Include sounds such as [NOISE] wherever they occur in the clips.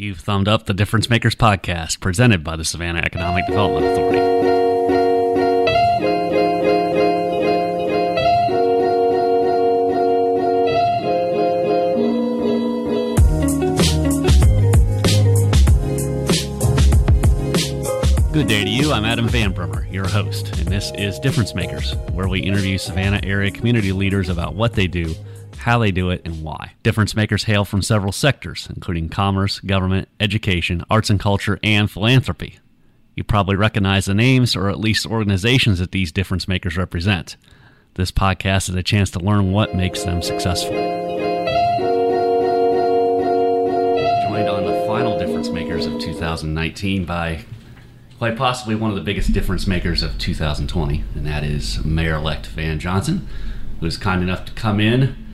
You've thumbed up the Difference Makers podcast presented by the Savannah Economic Development Authority. Good day to you. I'm Adam Van Brimmer, your host, and this is Difference Makers, where we interview Savannah area community leaders about what they do, how they do it, and why. Difference Makers hail from several sectors, including commerce, government, education, arts and culture, and philanthropy. You probably recognize the names or at least organizations that these difference makers represent. This podcast is a chance to learn what makes them successful. Joined on the final difference makers of 2019 by quite possibly one of the biggest difference makers of 2020, and that is Mayor elect Van Johnson, who was kind enough to come in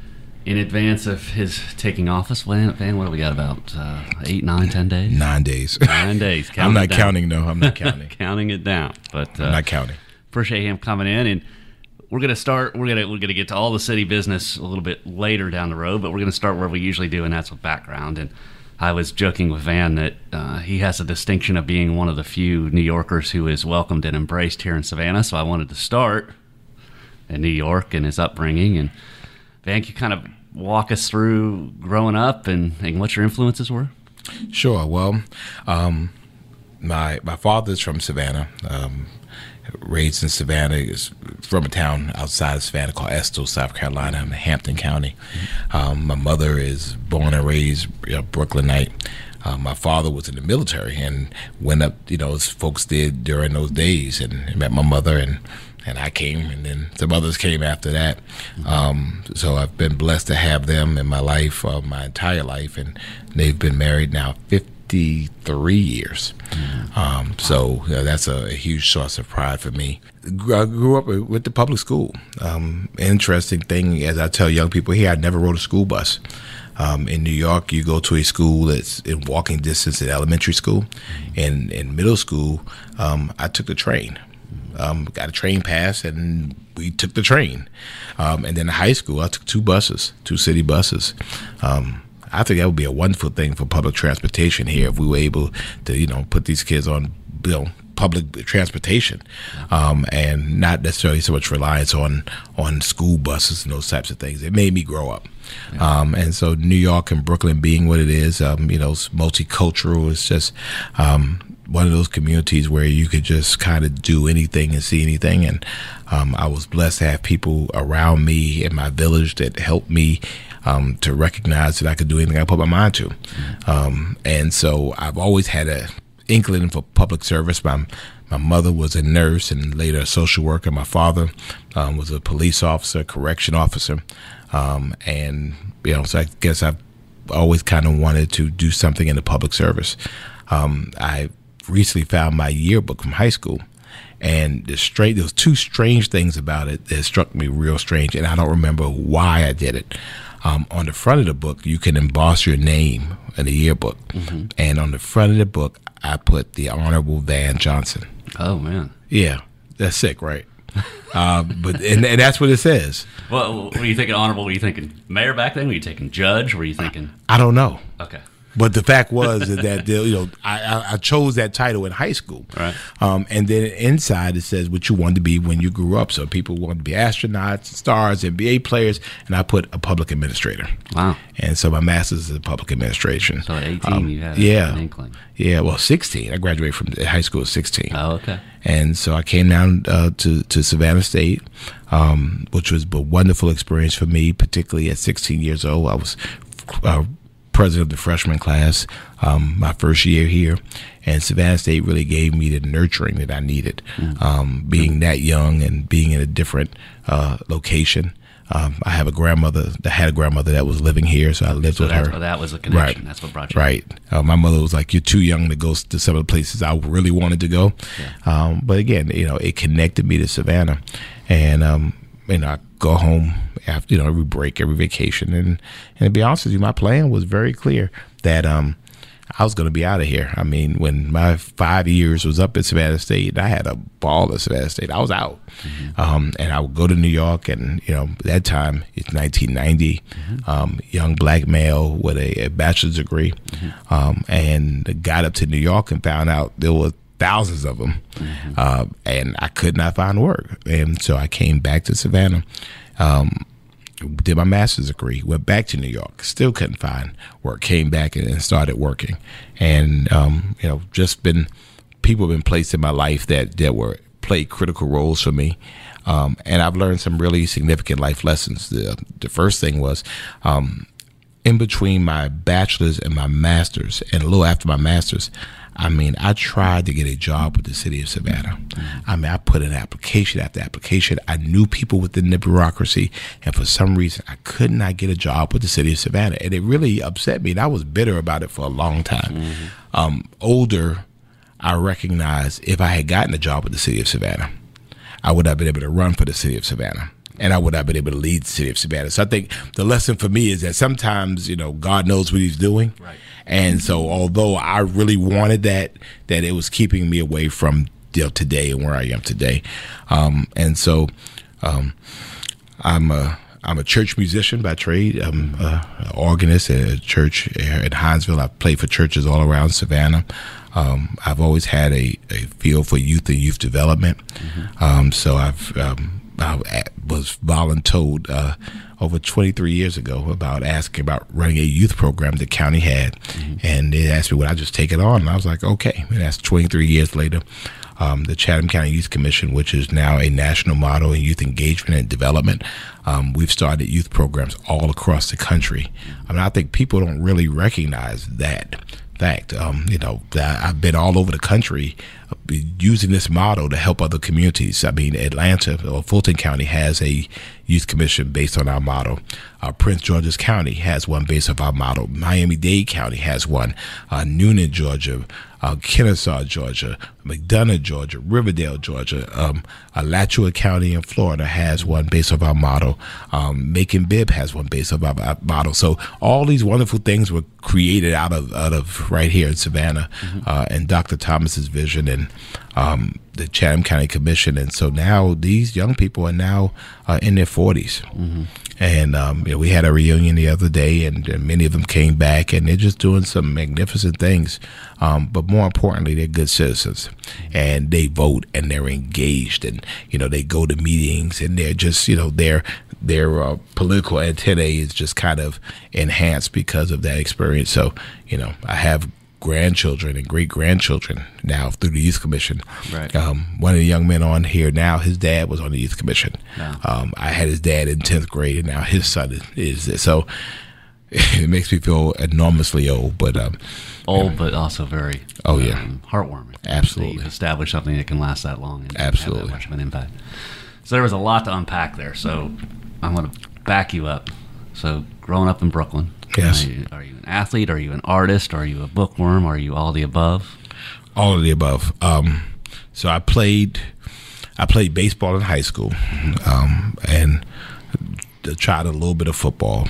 in advance of his taking office. Van, Van what do we got about uh, eight, nine, ten days? Nine days. Nine days. [LAUGHS] I'm not counting. No, I'm not [LAUGHS] counting. counting it down. But uh, I'm not counting. appreciate him coming in and we're gonna start we're gonna we're gonna get to all the city business a little bit later down the road but we're gonna start where we usually do and that's with background and i was joking with van that uh, he has a distinction of being one of the few new yorkers who is welcomed and embraced here in savannah so i wanted to start in new york and his upbringing and van you kind of walk us through growing up and, and what your influences were Sure. Well, um, my my father's from Savannah. Um, raised in Savannah is from a town outside of Savannah called Estill, South Carolina, in Hampton County. Um, my mother is born and raised a Brooklynite. Uh, my father was in the military and went up, you know, as folks did during those days, and met my mother and. And I came, and then some others came after that. Um, so I've been blessed to have them in my life, uh, my entire life, and they've been married now 53 years. Um, so uh, that's a, a huge source of pride for me. I grew up with the public school. Um, interesting thing, as I tell young people here, I never rode a school bus. Um, in New York, you go to a school that's in walking distance at elementary school. And in middle school, um, I took the train. Um, got a train pass, and we took the train. Um, and then in high school, I took two buses, two city buses. Um, I think that would be a wonderful thing for public transportation here if we were able to, you know, put these kids on, you know, public transportation, um, and not necessarily so much reliance on on school buses and those types of things. It made me grow up, um, and so New York and Brooklyn being what it is, um, you know, it's multicultural. It's just um, one of those communities where you could just kind of do anything and see anything. And um, I was blessed to have people around me in my village that helped me um, to recognize that I could do anything I put my mind to. Um, and so I've always had a inkling for public service. My my mother was a nurse and later a social worker. My father um, was a police officer, correction officer, um, and you know, so I guess I've always kind of wanted to do something in the public service. Um, I recently found my yearbook from high school, and the straight there was two strange things about it that struck me real strange, and I don't remember why I did it. Um, on the front of the book, you can emboss your name in the yearbook, and on the front of the book, I put the Honorable Van Johnson. oh man Yeah, that's sick, right? [LAUGHS] uh, but and, and that's what it says. Well, were you thinking honorable? Were you thinking mayor back then? Were you thinking judge? Were you thinking I don't know. okay? But the fact was that you know I, I, chose that title in high school, Right. Um, and then inside it says what you wanted to be when you grew up. So people wanted to be astronauts, stars, NBA players, and I put a public administrator. Wow. And so my master's is in public administration. So at 18, Um, you had yeah, an inkling. yeah. Well, sixteen. I graduated from high school at sixteen. Oh, okay. And so I came down uh, to to Savannah State, um, which was a wonderful experience for me, particularly at 16 years old. I was uh, president of the freshman class um, my first year here, and Savannah State really gave me the nurturing that I needed. Um, being that young and being in a different uh, location. Um, I have a grandmother that had a grandmother that was living here, so I lived So with her. that was a connection. Right. That's what brought you. Right. Uh, my mother was like, "You're too young to go to some of the places I really wanted to go." Um, but again, you know, it connected me to Savannah, and um, know, I go home after you know every break, every vacation, and and to be honest with you, my plan was very clear that um, I was going to be out of here. I mean, when my five years was up at Savannah State, I had a ball at Savannah State. I was out, mm-hmm. um, and I would go to New York, and you know, that time it's 1990, mm-hmm. um, young black male with a, a bachelor's degree, mm-hmm. um, and got up to New York and found out there were thousands of them, uh, and I could not find work, and so I came back to Savannah. Um, did my master's degree, went back to New York, still couldn't find work, came back and started working. And, um, you know, just been, people have been placed in my life that, that were, played critical roles for me. Um, and I've learned some really significant life lessons. The, the first thing was, um, in between my bachelor's and my master's, and a little after my master's, I mean, I tried to get a job with the city of Savannah. I mean, I put an application after application. I knew people within the bureaucracy, and for some reason, I could not get a job with the city of Savannah, and it really upset me. And I was bitter about it for a long time. Mm-hmm. Um, older, I recognized if I had gotten a job with the city of Savannah, I would have been able to run for the city of Savannah and I would have been able to lead the city of Savannah. So I think the lesson for me is that sometimes, you know, God knows what he's doing. Right. And so, although I really wanted that, that it was keeping me away from you know, today and where I am today. Um, and so, um, I'm a I'm a church musician by trade. I'm an organist at a church in Hinesville. I've played for churches all around Savannah. Um, I've always had a, a feel for youth and youth development. Mm-hmm. Um, so I've um, I was voluntold uh, over 23 years ago about asking about running a youth program the county had, mm-hmm. and they asked me would I just take it on, and I was like, okay. And that's 23 years later. Um, the Chatham County Youth Commission, which is now a national model in youth engagement and development. Um, we've started youth programs all across the country. I mean, I think people don't really recognize that fact. Um, you know, that I've been all over the country using this model to help other communities. I mean, Atlanta or Fulton County has a youth commission based on our model. Uh, Prince George's County has one based on our model. Miami Dade County has one. Uh, Newnan, Georgia, uh, Kennesaw, Georgia, McDonough, Georgia, Riverdale, Georgia, um, Alachua County in Florida has one based on our model. Um, Macon Bibb has one based on our, our, model. So all these wonderful things were created out of out of right here in Savannah, mm-hmm. uh, and Dr. Thomas's vision and um, the Chatham County Commission. And so now these young people are now uh, in their 40s. Mm-hmm. And um, you know, we had a reunion the other day, and, and, many of them came back, and they're just doing some magnificent things. Um, but more importantly, they're good citizens, and they vote, and they're engaged, and you know, they go to meetings, and they're just you know, their their uh, political antennae is just kind of enhanced because of that experience. So you know, I have grandchildren and great grandchildren now through the youth commission. Right. Um, one of the young men on here now, his dad was on the youth commission. Um, I had his dad in tenth grade, and now his son is, is so. [LAUGHS] It makes me feel enormously old, but um, old, um, but also very oh yeah um, heartwarming. Absolutely, You've established something that can last that long and absolutely have much of an impact. So there was a lot to unpack there. So I'm going to back you up. So growing up in Brooklyn, Yes. Are you, are you, an athlete? Are you an artist? Are you a bookworm? Are you all the above? All of the above. Um, so I played, I played baseball in high school, um, and tried a little bit of football.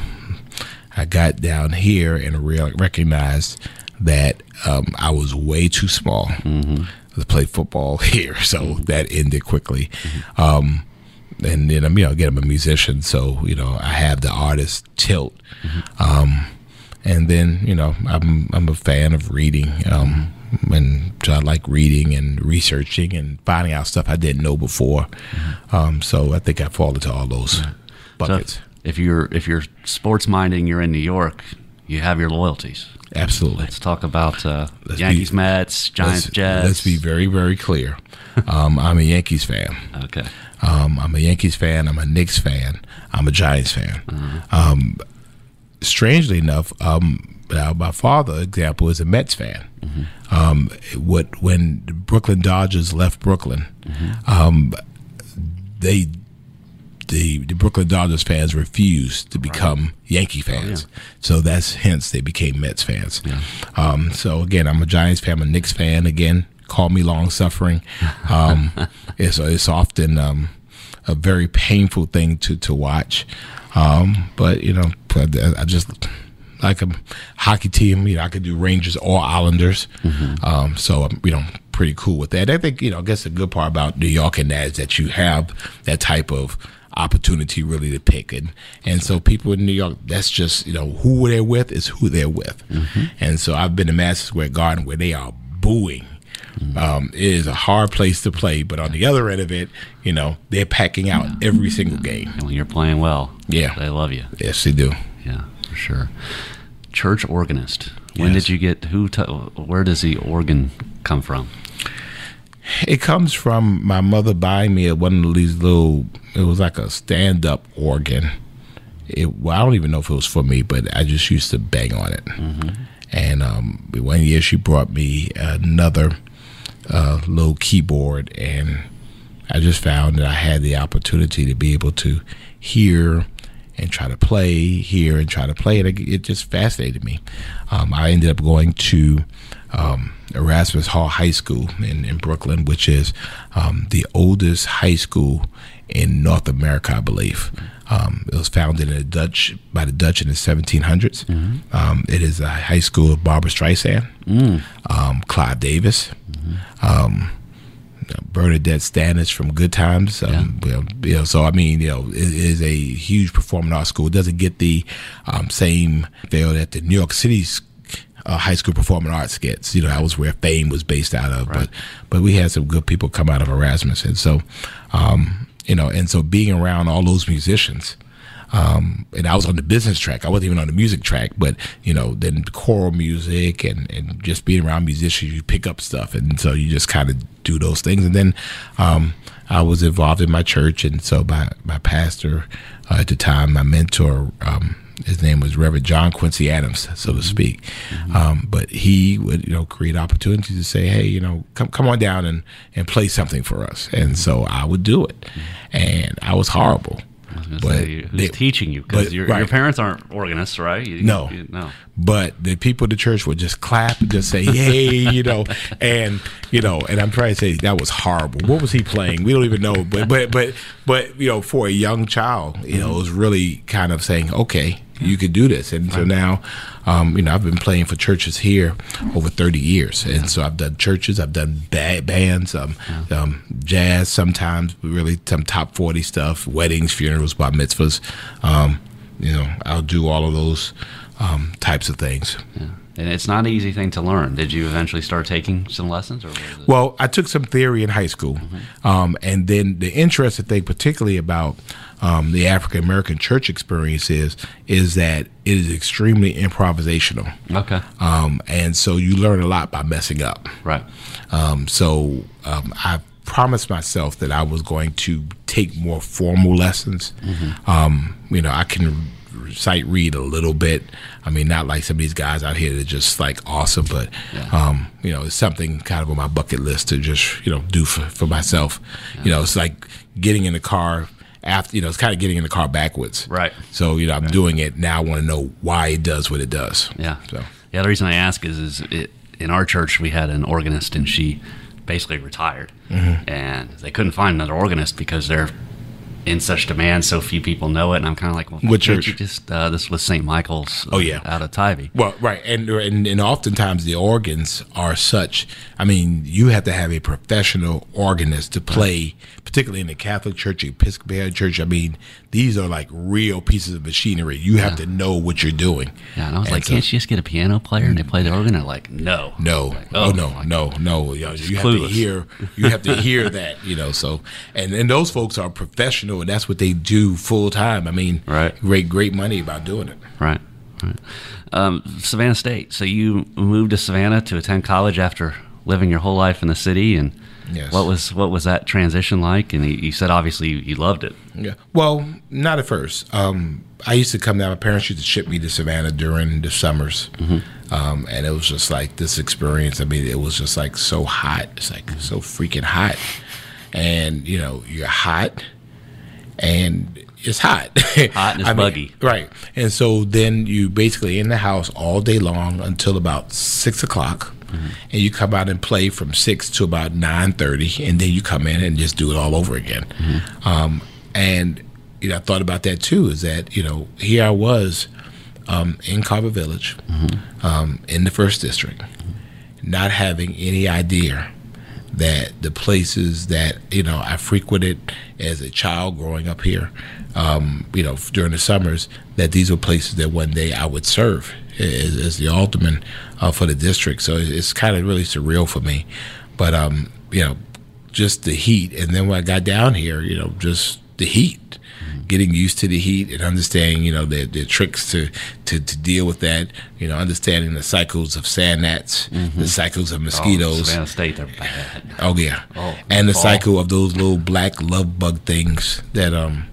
I got down here and re- recognized that um, I was way too small mm-hmm. to play football [LAUGHS] here, so mm-hmm. that ended quickly. Mm-hmm. And then I'm you know again I'm a musician, so you know I have the artist tilt, mm-hmm. um, and then you know I'm I'm a fan of reading, um, and so I like reading and researching and finding out stuff I didn't know before. Mm-hmm. Um, so I think I fall into all those buckets. So if you're if you're sports minding, you're in New York, you have your loyalties. Absolutely. Let's talk about uh, Yankees, be, Mets, Giants, let's, Jets. Let's be very, very clear. Um, I'm a Yankees fan. Okay. Um, I'm a Yankees fan. I'm a Knicks fan. I'm a Giants fan. Mm-hmm. Um, strangely enough, um, my father, example, is a Mets fan. Mm-hmm. Um, what when Brooklyn Dodgers left Brooklyn, mm-hmm. um, they the, the Brooklyn Dodgers fans refused to become right. Yankee fans. Oh, yeah. So that's hence they became Mets fans. Yeah. Um, so again, I'm a Giants fan, I'm a Knicks fan. Again, call me long suffering. Um, [LAUGHS] it's it's often um, a very painful thing to to watch. Um, but you know, I just like a hockey team. You know, I could do Rangers or Islanders. Um, so I'm, you know, pretty cool with that. I think you know, I guess the good part about New York and that is that you have that type of opportunity really to pick and and so people in New York that's just you know who they're with is who they're with and so I've been to Madison Square Garden where they are booing um, it is a hard place to play but on the other end of it you know they're packing out every single game And when you're playing well, Yeah. they love you. yes they do Yeah, for sure. Church organist. When Yes. did you get? Who? T- where does the organ come from? It comes from my mother buying me one of these little. It was like a stand-up organ. It, well, I don't even know if it was for me, but I just used to bang on it. And um, one year she brought me another uh, little keyboard, and I just found that I had the opportunity to be able to hear and try to play, hear and try to play. It, it just fascinated me. Um, I ended up going to um, Erasmus Hall High School in, in Brooklyn, which is um, the oldest high school in North America, I believe. Um, it was founded in the Dutch by the Dutch in the 1700s. Um, it is a high school of Barbra Streisand, um, Clive Davis, um, Bernadette Stanis from Good Times. Um, know, you know, so I mean, you know, it is a huge performing arts school. It doesn't get the um, same feel that the New York City's uh, high school performing arts gets. You know, that was where Fame was based out of. But but we had some good people come out of Erasmus, and so um, you know, and so being around all those musicians. Um, and I was on the business track. I wasn't even on the music track, but you know, then choral music and, and just being around musicians, you pick up stuff, and so you just kind of do those things. And then um, I was involved in my church, and so my my pastor uh, at the time, my mentor, um, his name was Reverend John Quincy Adams, so to mm-hmm. speak. Mm-hmm. Um, but he would, you know, create opportunities to say, "Hey, you know, come come on down and and play something for us." And mm-hmm. so I would do it, and I was horrible. I was gonna But say, who's they- teaching you? Because your, your parents aren't organists, right? You- No. you- no. but the people at the church would just clap and just say, "Yay!" you know, [LAUGHS] and you know, and I'm trying to say that was horrible. What was he playing? We don't even know, but but but but you know, for a young child, you know, it was really kind of saying, "Okay, you could do this." And so now, um, you know, I've been playing for churches here over 30 years, and so I've done churches, I've done ba- bands, um, um, jazz, sometimes really some top 40 stuff, weddings, funerals, bar mitzvahs. Um, you know, I'll do all of those um, types of things. Yeah. And it's not an easy thing to learn. Did you eventually start taking some lessons, or? Well, I took some theory in high school, um, and then the interesting thing, particularly about um, the African American church experience, is is that it is extremely improvisational, okay, um, and so you learn a lot by messing up. right? Um, so um, I promised myself that I was going to take more formal lessons. Um, you know, I can sight read a little bit. I mean, not like some of these guys out here that are just like awesome, but um, you know, it's something kind of on my bucket list to just you know do for, for myself. You know, it's like getting in the car after you know, it's kind of getting in the car backwards. Right. So you know, I'm doing it now. I want to know why it does what it does. Yeah. So Yeah. The reason I ask is, is it, in our church we had an organist and she basically retired, Mm-hmm. and they couldn't find another organist because they're in such demand. So few people know it, and I'm kind of like, well, What church? You just uh, this was St. Michael's. Oh, yeah. out of Tybee. Well, right, and, and and oftentimes the organs are such. I mean, you have to have a professional organist to play, particularly in the Catholic Church, Episcopalian Church. I mean, these are like real pieces of machinery. You have to know what you're doing. Yeah, and I was like, so- can't you just get a piano player and they play the organ? They're like, no, No, Like, oh, oh, no, like- no, no. You, know, you have to hear. You have to hear that. You know. So, and and those folks are professional, and that's what they do full time. I mean, Right. Great, great money about doing it. Right, right. Um, Savannah State. So you moved to Savannah to attend college after living your whole life in the city, and Yes. what was what was that transition like? And you, you said obviously you, you loved it. Yeah. Well, not at first. Um, I used to come down. My parents used to ship me to Savannah during the summers, um, and it was just like this experience. I mean, it was just like so hot. It's like so freaking hot, and you know, you're hot, and it's hot. [LAUGHS] Hot and it's I mean, buggy. right? And so then you basically in the house all day long until about six o'clock. And you come out and play from six to about nine thirty, and then you come in and just do it all over again. Um, and you know, I thought about that too. Is that you know, here I was, um, in Carver Village, um, in the first district, not having any idea that the places that you know I frequented as a child growing up here, um, you know, during the summers, that these were places that one day I would serve as, as the alderman uh, for the district. So it's kind of really surreal for me, but um, you know, just the heat, and then when I got down here, you know, just the heat getting used to the heat and understanding, you know, the, the tricks to, to, to deal with that, you know, understanding the cycles of sand gnats, Mm-hmm. the cycles of Oh, mosquitoes. Savannah State, they're bad. Oh yeah, Oh, and the fall. cycle of those little black love bug things that um,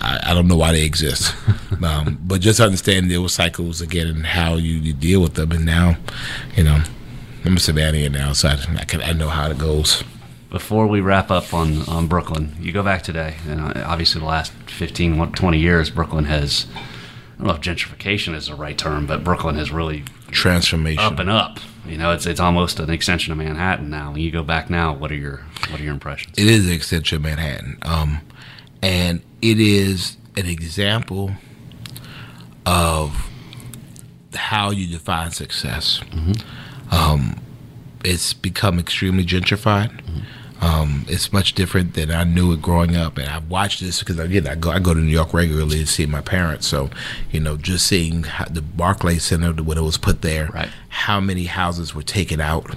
I, I don't know why they exist, [LAUGHS] um, but just understanding those cycles again and how you, you deal with them. And now, you know, I'm a Savannah now, so I, I can I know how it goes. Before we wrap up on, on Brooklyn, you go back today, and uh, obviously the last 15, 20 years, Brooklyn has, I don't know if gentrification is the right term, but Brooklyn has really Transformation. up and up. You know, it's it's almost an extension of Manhattan now. When you go back now, what are your what are your impressions? It is an extension of Manhattan. Um, and it is an example of how you define success. Um, it's become extremely gentrified. Um, it's much different than I knew it growing up, and I've watched this because again, I go I go to New York regularly to see my parents. So, you know, just seeing how the Barclays Center when it was put there, Right. how many houses were taken out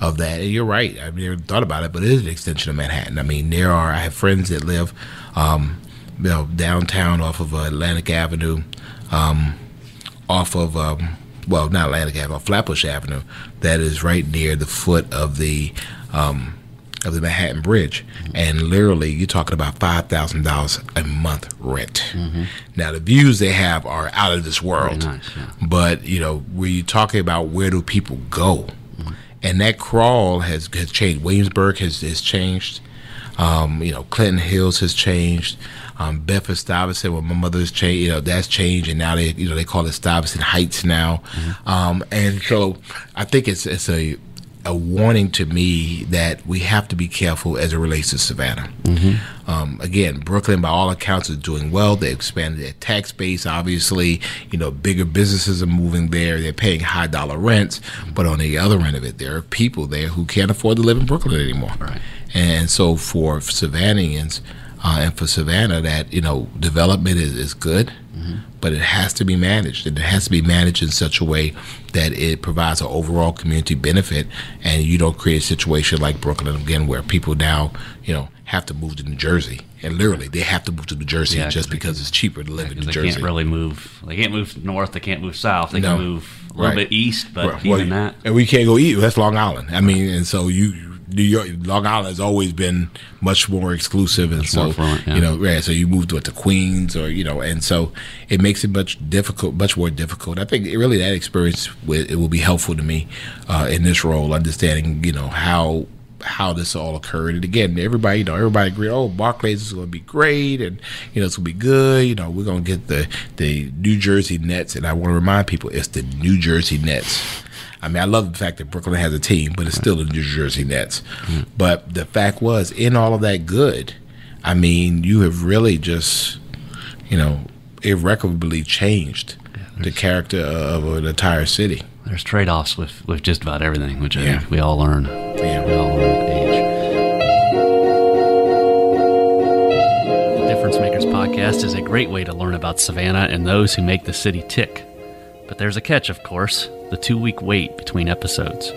of that. And you're right. I've never thought about it, but it is an extension of Manhattan. I mean, there are, I have friends that live, um, you know, downtown off of uh, Atlantic Avenue, um, off of, um, well, not Atlantic Avenue, Flatbush Avenue, that is right near the foot of the, um, of the Manhattan Bridge, and literally you're talking about five thousand dollars a month rent. Now the views they have are out of this world, nice, yeah. but you know where you're talking about where do people go, and that crawl has has changed. Williamsburg has has changed. Um, you know, Clinton Hills has changed. Um, Bedford Stuyvesant, where my mother's changed, you know, that's changed, and now they, you know, they call it Stuyvesant Heights now. Um, and so I think it's it's a a warning to me that we have to be careful as it relates to Savannah. Um, again, Brooklyn, by all accounts, is doing well. They expanded their tax base. Obviously, you know, bigger businesses are moving there. They're paying high dollar rents. But on the other end of it, there are people there who can't afford to live in Brooklyn anymore. Right. And so for Savannahans uh, and for Savannah, that you know, development is, is good, but it has to be managed, and it has to be managed in such a way that it provides an overall community benefit, and you don't create a situation like Brooklyn again, where people now, you know, have to move to New Jersey, and literally they have to move to New Jersey Yeah, just because it's cheaper to live in New they Jersey. They can't really move. They can't move north. They can't move south. They No. can move a little Right. bit east, but Right. even Well, that. and we can't go eat. That's Long Island. I mean, and so you, New York, Long Island has always been much more exclusive, and so more affluent, yeah. you know, right. So you move to, to Queens, or you know, and so it makes it much difficult, much more difficult. I think really that experience will, it will be helpful to me uh, in this role, understanding you know how how this all occurred. And again, everybody, you know, everybody agreed, oh, Barclays is going to be great, and you know, it's going to be good. You know, we're going to get the the New Jersey Nets, and I want to remind people, it's the New Jersey Nets. I mean, I love the fact that Brooklyn has a team, but it's still the New Jersey Nets. Mm. But the fact was, in all of that good, I mean, you have really just, you know, irrecoverably changed the character of an entire city. There's trade offs with, with just about everything, which I Yeah. think we all learn. Yeah. We all learn with age. The Difference Makers podcast is a great way to learn about Savannah and those who make the city tick. But there's a catch, of course the two week wait between episodes.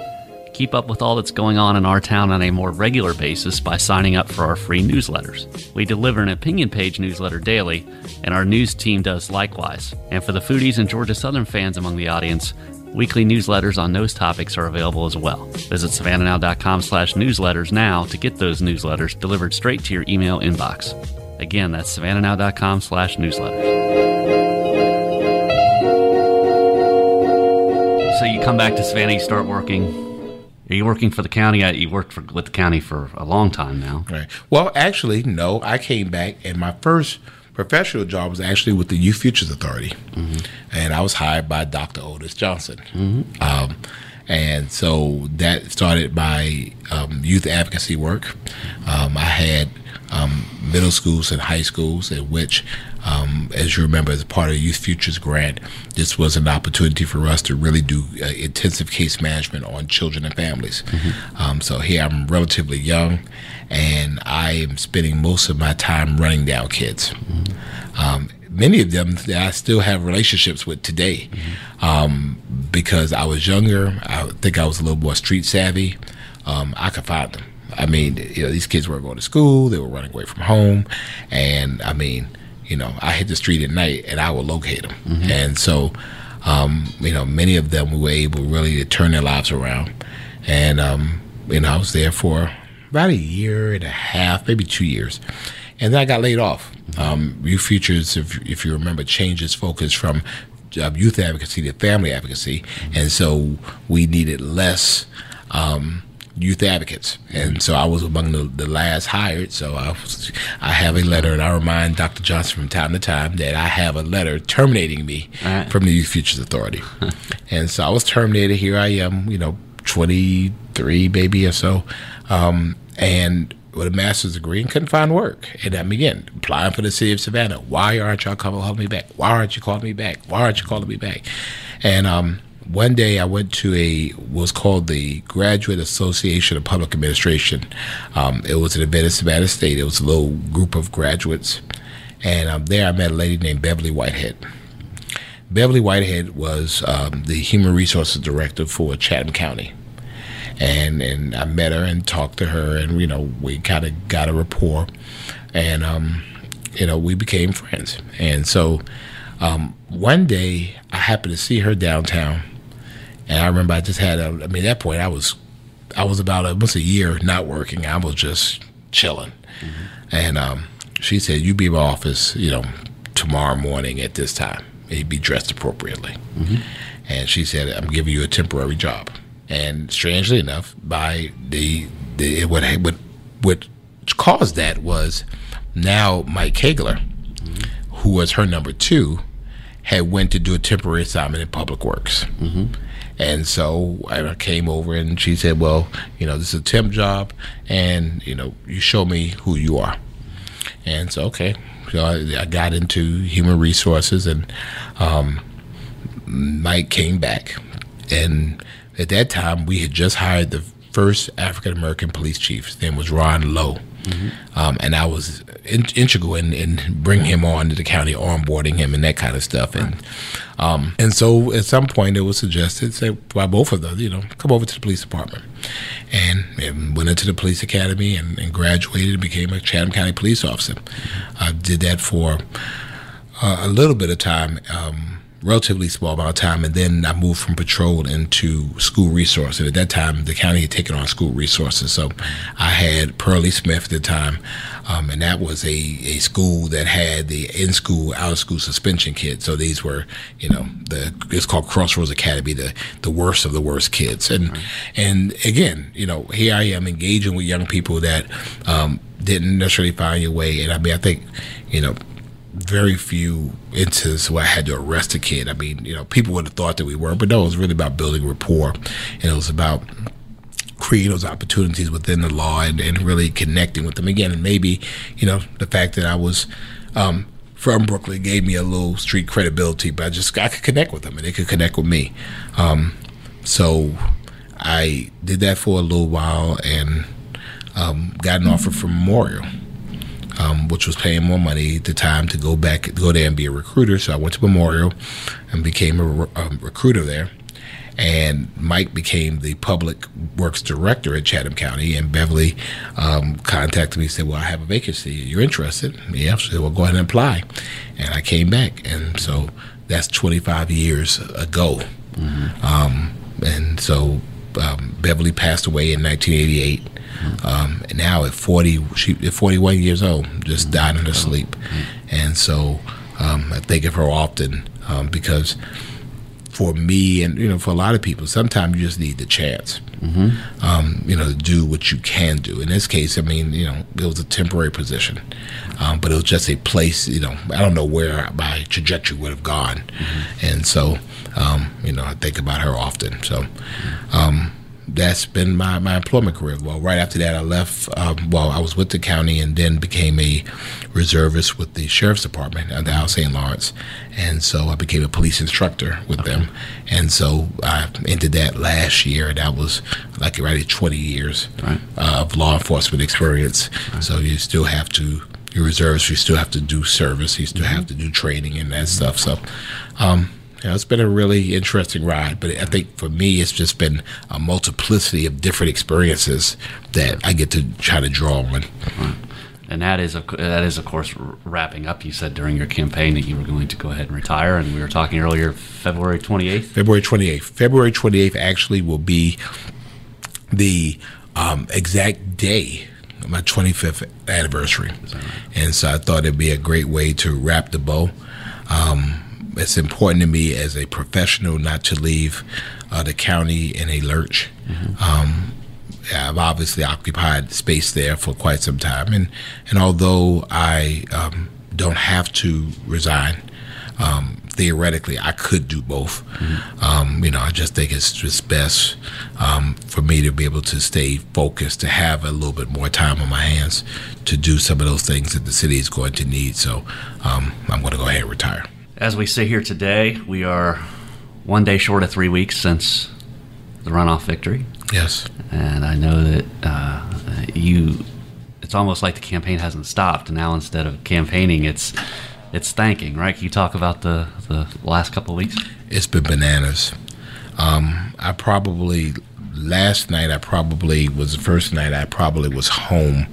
Keep up with all that's going on in our town on a more regular basis by signing up for our free newsletters. We deliver an opinion page newsletter daily, and our news team does likewise. And for the foodies and Georgia Southern fans among the audience, weekly newsletters on those topics are available as well. Visit savannahnow.com slash newsletters now to get those newsletters delivered straight to your email inbox. Again, that's savannahnow.com slash newsletters. Come back to Savannah, you start working. Are you working for the county? Uh, You worked for, with the county for a long time now. Right. Well, actually, no. I came back, and my first professional job was actually with the Youth Futures Authority, and I was hired by Dr. Otis Johnson. Um, and so that started my um, youth advocacy work. Um, I had um, middle schools and high schools in which Um, as you remember, as part of the Youth Futures Grant, this was an opportunity for us to really do uh, intensive case management on children and families. Mm-hmm. Um, so here I'm relatively young, and I am spending most of my time running down kids. Mm-hmm. Um, many of them that I still have relationships with today. Mm-hmm. Um, because I was younger, I think I was a little more street savvy. Um, I could find them. I mean, you know, these kids weren't going to school; they were running away from home, and I mean, you know, I hit the street at night and I would locate them. Mm-hmm. And so, um, you know, many of them we were able really to turn their lives around. And um, you know, I was there for about a year and a half, maybe two years, and then I got laid off. Um, Youth Futures, if, if you remember, changed its focus from uh, youth advocacy to family advocacy, and so we needed less um, youth advocates, and so I was among the, the last hired. So I, was, I have a letter, and I remind Dr. Johnson from time to time that I have a letter terminating me right. from the Youth Futures Authority, [LAUGHS] and so I was terminated. Here I am, you know, twenty three, maybe or so, um, and with a master's degree and couldn't find work. And I'm again applying for the city of Savannah. Why aren't y'all calling me back? Why aren't you calling me back? Why aren't you calling me back? And um, one day I went to a what was called the Graduate Association of Public Administration. Um, it was an event in Savannah State. It was a little group of graduates, and um, there I met a lady named Beverly Whitehead. Beverly Whitehead was um, the Human Resources Director for Chatham County and and I met her and talked to her, and you know we kind of got a rapport, and um, you know we became friends. And so um, one day I happened to see her downtown, and I remember I just had a. I mean, at that point I was I was about almost a year not working. I was just chilling, mm-hmm. and um, she said, "You be in my office, you know, tomorrow morning at this time. And be dressed appropriately." Mm-hmm. And she said, "I'm giving you a temporary job." And strangely enough, by the, the what what what caused that was now Mike Kaigler, mm-hmm. who was her number two, had went to do a temporary assignment in Public Works. Mm-hmm. And so I came over and she said, Well, you know, this is a temp job and, you know, you show me who you are. And so, okay. So I, I got into human resources and um, Mike came back and at that time, we had just hired the first African American police chief. His name was Ron Lowe. Mm-hmm. Um, and I was in, integral in, in bringing him on to the county, onboarding him, and that kind of stuff. And um, and so at some point it was suggested say, by both of us, you know, come over to the police department, and, and went into the police academy and, and, graduated and became a Chatham County police officer. Mm-hmm. I did that for uh, a little bit of time. Um, relatively small amount of time, and then I moved from patrol into school resources. At that time, the county had taken on school resources, so I had Pearlie Smith at the time, um, and that was a, a school that had the in school, out of school suspension kids. So these were, you know, the it's called Crossroads Academy, the the worst of the worst kids. And right. and again, you know, here I am engaging with young people that um, didn't necessarily find your way. And I mean, I think, you know very few instances where I had to arrest a kid. I mean, you know, people would have thought that we were, but no, it was really about building rapport, and it was about creating those opportunities within the law and, and really connecting with them again. And maybe, you know, the fact that I was um, from Brooklyn gave me a little street credibility, but I just I could connect with them and they could connect with me. Um, so I did that for a little while and um, got an offer from Memorial um, which was paying more money at the time to go back, go there and be a recruiter. So I went to Memorial and became a, a recruiter there. And Mike became the public works director at Chatham County. And Beverly um, contacted me and said, Well, I have a vacancy. You're interested? Yeah. So said, Well, go ahead and apply. And I came back. And so that's 25 years ago. Mm-hmm. Um, and so um, Beverly passed away in 1988. Um, and now at 40, she at 41 years old, just died in her sleep. And so um, I think of her often um, because for me and you know for a lot of people, sometimes you just need the chance. Mm-hmm. Um, you know, to do what you can do. In this case, I mean, you know, it was a temporary position, um, but it was just a place. You know, I don't know where my trajectory would have gone, mm-hmm. and so, um, you know, I think about her often. So, um, that's been my, my employment career. Well, right after that, I left. Um, well, I was with the county and then became a reservist with the sheriff's department at the House St. Lawrence, and so I became a police instructor with okay. them. And so I entered that last year. and That was like right at 20 years right. uh, of law enforcement experience. Right. So you still have to your reserves. You still have to do service. You still mm-hmm. have to do training and that stuff. So. Um, know, it's been a really interesting ride, but I think for me, it's just been a multiplicity of different experiences that I get to try to draw on. And that is, a, that is, of course, wrapping up. You said during your campaign that you were going to go ahead and retire, and we were talking earlier, February 28th? February 28th. February 28th actually will be the um, exact day of my 25th anniversary. Right? And so I thought it'd be a great way to wrap the bow. Um, it's important to me as a professional not to leave uh, the county in a lurch. Mm-hmm. Um, I've obviously occupied space there for quite some time, and and although I um, don't have to resign, um, theoretically I could do both. Mm-hmm. Um, you know, I just think it's just best um, for me to be able to stay focused, to have a little bit more time on my hands to do some of those things that the city is going to need. So um, I'm going to go ahead and retire. As we sit here today, we are one day short of three weeks since the runoff victory. Yes. And I know that uh, you, it's almost like the campaign hasn't stopped. Now instead of campaigning, it's it's thanking, right? Can you talk about the, the last couple of weeks? It's been bananas. Um, I probably, last night, I probably was the first night I probably was home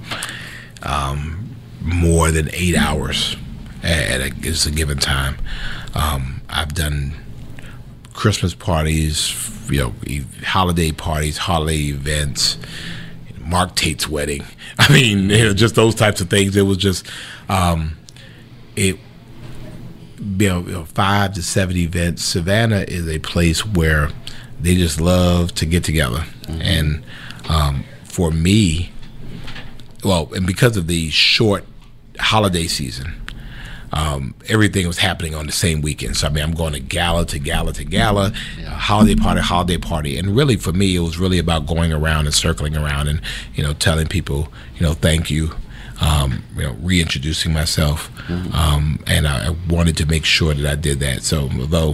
um, more than eight hours at, a, at a given time. Um, I've done Christmas parties, you know, holiday parties, holiday events, Mark Tate's wedding. [LAUGHS] I mean, you know, just those types of things. It was just, um, it, you know, you know, five to seven events. Savannah is a place where they just love to get together. Mm-hmm. And um, for me, well, and because of the short holiday season, um, everything was happening on the same weekend. So I mean, I'm going to gala to gala to gala, yeah. uh, holiday party, holiday party, and really for me, it was really about going around and circling around and you know telling people you know thank you. Um, you know, reintroducing myself, mm-hmm. um, and I, I, wanted to make sure that I did that. So, although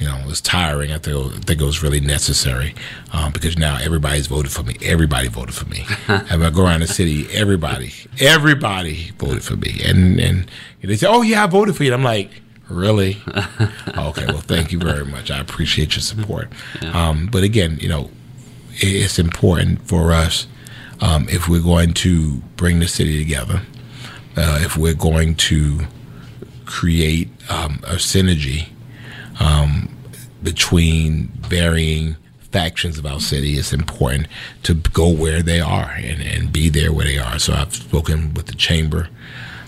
you know it was tiring, I think, I think it was really necessary um, because now everybody's voted for me. Everybody voted for me. [LAUGHS] and I go around the city, everybody, everybody voted for me, and and and they say, "Oh yeah, I voted for you." And I'm like, "Really? [LAUGHS] okay. Well, thank you very much. I appreciate your support." Yeah. Um, but again, you know, it's important for us um, if we're going to bring the city together, uh, if we're going to create um, a synergy um, between varying factions of our city, it's important to go where they are and, and be there where they are. So I've spoken with the chamber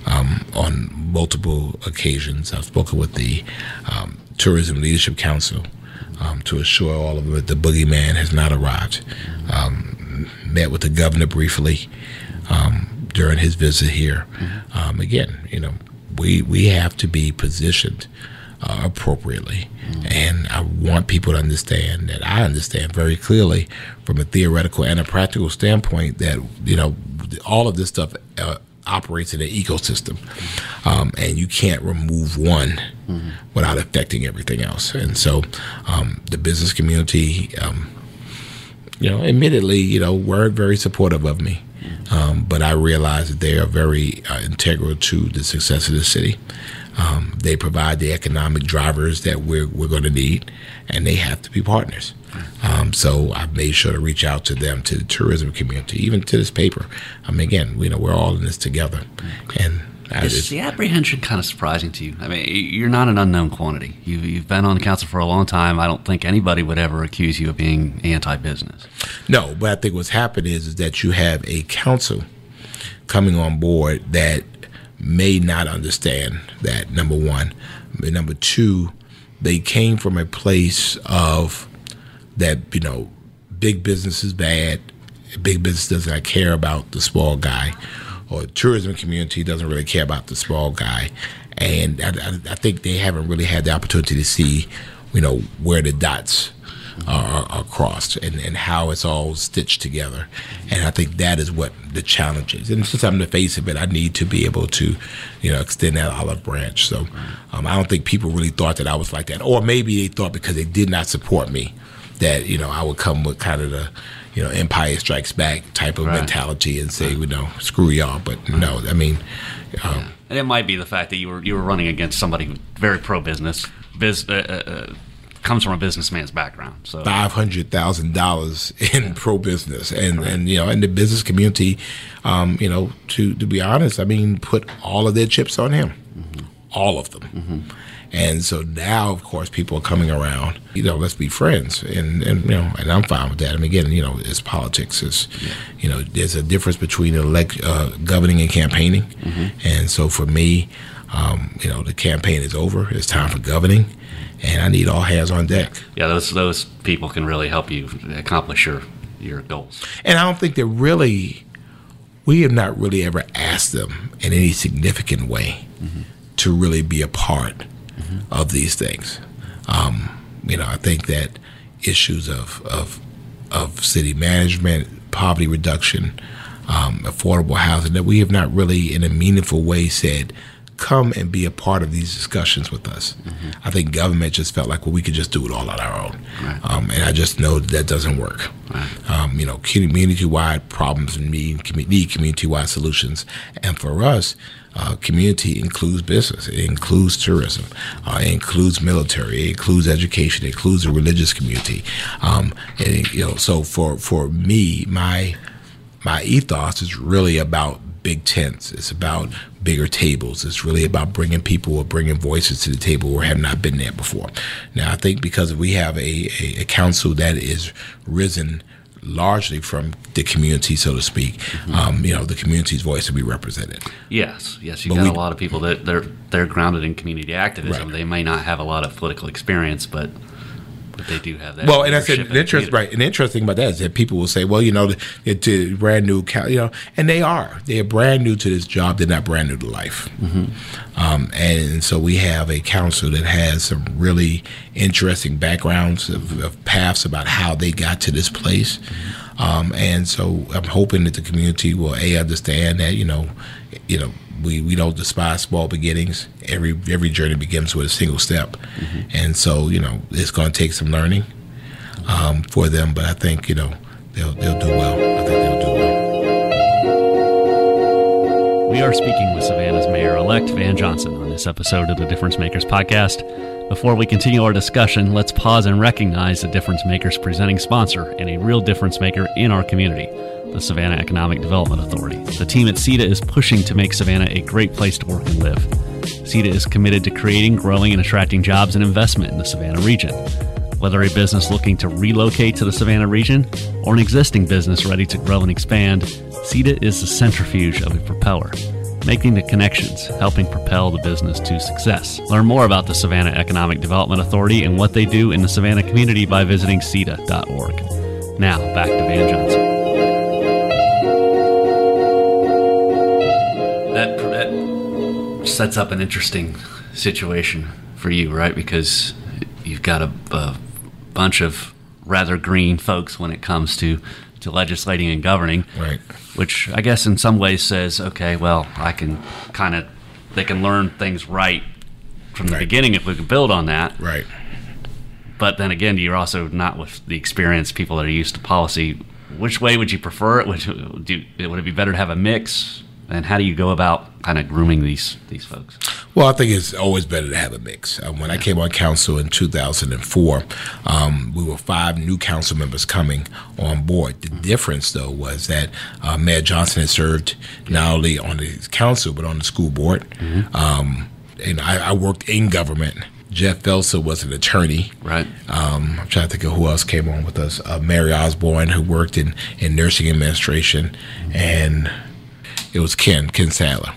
um, on multiple occasions. I've spoken with the um, Tourism Leadership Council um, to assure all of them that the boogeyman has not arrived. Um, met with the governor briefly um, during his visit here. Um, again, you know, we we have to be positioned. Uh, appropriately. And I want people to understand that I understand very clearly from a theoretical and a practical standpoint that, you know, all of this stuff uh, operates in an ecosystem, um, and you can't remove one mm-hmm. without affecting everything else. And so, um, the business community, um, you know, admittedly, you know, weren't very supportive of me, um, but I realize that they are very uh, integral to the success of the city. Um, they provide the economic drivers that we're we're going to need, and they have to be partners. Um, so I've made sure to reach out to them, to the tourism community, even to this paper. I mean, again, you know, we're all in this together. And is the apprehension kind of surprising to you? I mean, you're not an unknown quantity. You've, you've been on the council for a long time. I don't think anybody would ever accuse you of being anti-business. No, but I think what's happened is, is that you have a council coming on board that may not understand that. Number one, number two, they came from a place of that you know big business is bad, big business doesn't care about the small guy, or tourism community doesn't really care about the small guy, and I, I think they haven't really had the opportunity to see, you know, where the dots are, are crossed and, and how it's all stitched together. And I think that is what the challenge is. And since I'm the face of it, I need to be able to, you know, extend that olive branch. So um, I don't think people really thought that I was like that. Or maybe they thought because they did not support me that, you know, I would come with kind of the, you know, Empire Strikes Back type of right. mentality and say, you know, screw y'all. But no, I mean, um, and it might be the fact that you were you were running against somebody very pro business, biz, uh, uh, uh, comes from a businessman's background. So five hundred thousand dollars in yeah. pro business, and right. and you know, in the business community, um, you know, to to be honest, I mean, put all of their chips on him, mm-hmm. all of them. Mm-hmm. And so now, of course, people are coming around. You know, let's be friends, and and you know, and I'm fine with that. I mean, again, you know, it's politics. It's yeah. you know, there's a difference between elect uh, governing and campaigning, mm-hmm. and so for me, um, you know, the campaign is over. It's time for governing, and I need all hands on deck. Yeah, those those people can really help you accomplish your your goals. And I don't think they're really. We have not really ever asked them in any significant way mm-hmm. to really be a part mm-hmm. of these things. Um, you know, I think that issues of of of city management, poverty reduction, um, affordable housing that we have not really, in a meaningful way, said come and be a part of these discussions with us. Mm-hmm. I think government just felt like, well, we could just do it all on our own. Right. Um, and I just know that, that doesn't work. Right. Um, you know, community wide problems need, need community wide solutions. And for us, uh, community includes business, it includes tourism, uh, it includes military, it includes education, it includes the religious community. Um, and, you know, so for for me, my my ethos is really about big tents. It's about bigger tables. It's really about bringing people or bringing voices to the table who have not been there before. Now, I think because we have a, a, a council that is risen largely from the community, so to speak. Mm-hmm. Um, you know, the community's voice to be represented. Yes, yes. You got we, a lot of people that they're they're grounded in community activism. Right. They may not have a lot of political experience, but but they do have that. Well, and I said the interest, right? And interesting about that is that people will say, "Well, you know, it's a brand new, you know," and they are. They are brand new to this job. They're not brand new to life. Mm-hmm. Um, and so we have a council that has some really interesting backgrounds of, of paths about how they got to this place. Mm-hmm. Um, and so I'm hoping that the community will a understand that you know, you know we, we don't despise small beginnings. Every every journey begins with a single step, mm-hmm. and so you know it's going to take some learning um, for them. But I think you know they'll they'll do well. I think they'll do well. We are speaking with Savannah's mayor-elect Van Johnson on this episode of the Difference Makers podcast. Before we continue our discussion, let's pause and recognize the Difference Makers presenting sponsor and a real difference maker in our community the Savannah Economic Development Authority. The team at SEDA is pushing to make Savannah a great place to work and live. SEDA is committed to creating, growing, and attracting jobs and investment in the Savannah region. Whether a business looking to relocate to the Savannah region or an existing business ready to grow and expand, SEDA is the centrifuge of a propeller, making the connections, helping propel the business to success. Learn more about the Savannah Economic Development Authority and what they do in the Savannah community by visiting SEDA.org. Now, back to Van Johnson. That sets up an interesting situation for you, right? Because you've got a, a bunch of rather green folks when it comes to to legislating and governing, right? Which I guess in some ways says, okay, well, I can kind of they can learn things right from the right. beginning if we can build on that, right? But then again, you're also not with the experienced people that are used to policy. Which way would you prefer it? Would, do, would it be better to have a mix? And how do you go about kind of grooming these these folks? Well, I think it's always better to have a mix. Uh, when yeah. I came on council in 2004, um, we were five new council members coming on board. The mm-hmm. difference, though, was that uh, Mayor Johnson had served not only on the council but on the school board. Mm-hmm. Um, and I, I worked in government. Jeff Felser was an attorney. Right. Um, I'm trying to think of who else came on with us. Uh, Mary Osborne, who worked in, in nursing administration, mm-hmm. and it was Ken Ken Sadler.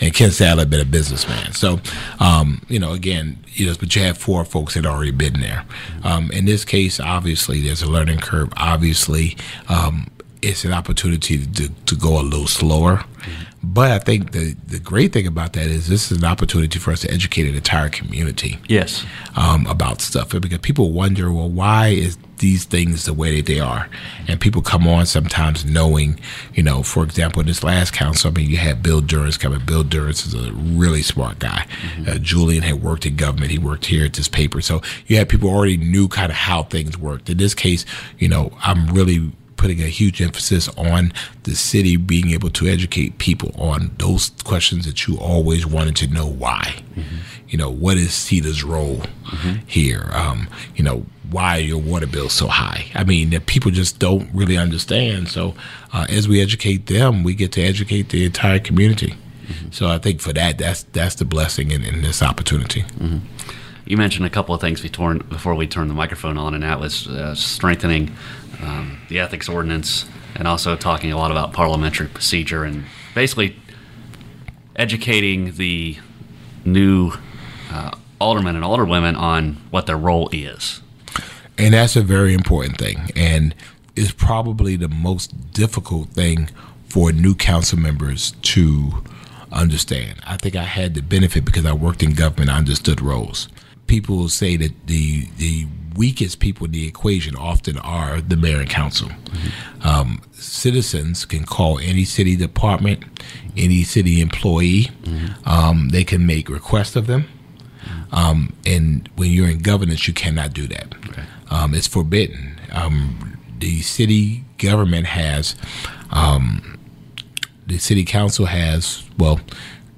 And Ken Sadler had been a businessman. So, um, you know, again, you know, but you have four folks that had already been there. Um, in this case, obviously, there's a learning curve. Obviously, um, it's an opportunity to, to go a little slower. Mm-hmm. But I think the the great thing about that is this is an opportunity for us to educate an entire community. Yes, um, about stuff because people wonder, well, why is these things the way that they are? And people come on sometimes knowing, you know, for example, in this last council, I mean, you had Bill Durrance coming. Bill Durrance is a really smart guy. Mm-hmm. Uh, Julian had worked in government. He worked here at this paper. So you had people already knew kind of how things worked. In this case, you know, I'm really putting a huge emphasis on the city being able to educate people on those questions that you always wanted to know why. Mm-hmm. You know, what is SEDA's role mm-hmm. here? Um, you know, why are your water bills so high? I mean, that people just don't really understand. So, uh, as we educate them, we get to educate the entire community. Mm-hmm. So, I think for that, that's that's the blessing in, in this opportunity. Mm-hmm. You mentioned a couple of things before we turned the microphone on, and that was uh, strengthening um, the ethics ordinance, and also talking a lot about parliamentary procedure and basically educating the new uh, aldermen and alderwomen on what their role is. And that's a very important thing, and is probably the most difficult thing for new council members to understand. I think I had the benefit because I worked in government, I understood roles. People say that the the weakest people in the equation often are the mayor and council. Mm-hmm. Um, citizens can call any city department, any city employee. Mm-hmm. Um, they can make requests of them. Um, and when you're in governance, you cannot do that. Okay. Um, it's forbidden. Um, the city government has, um, the city council has, well,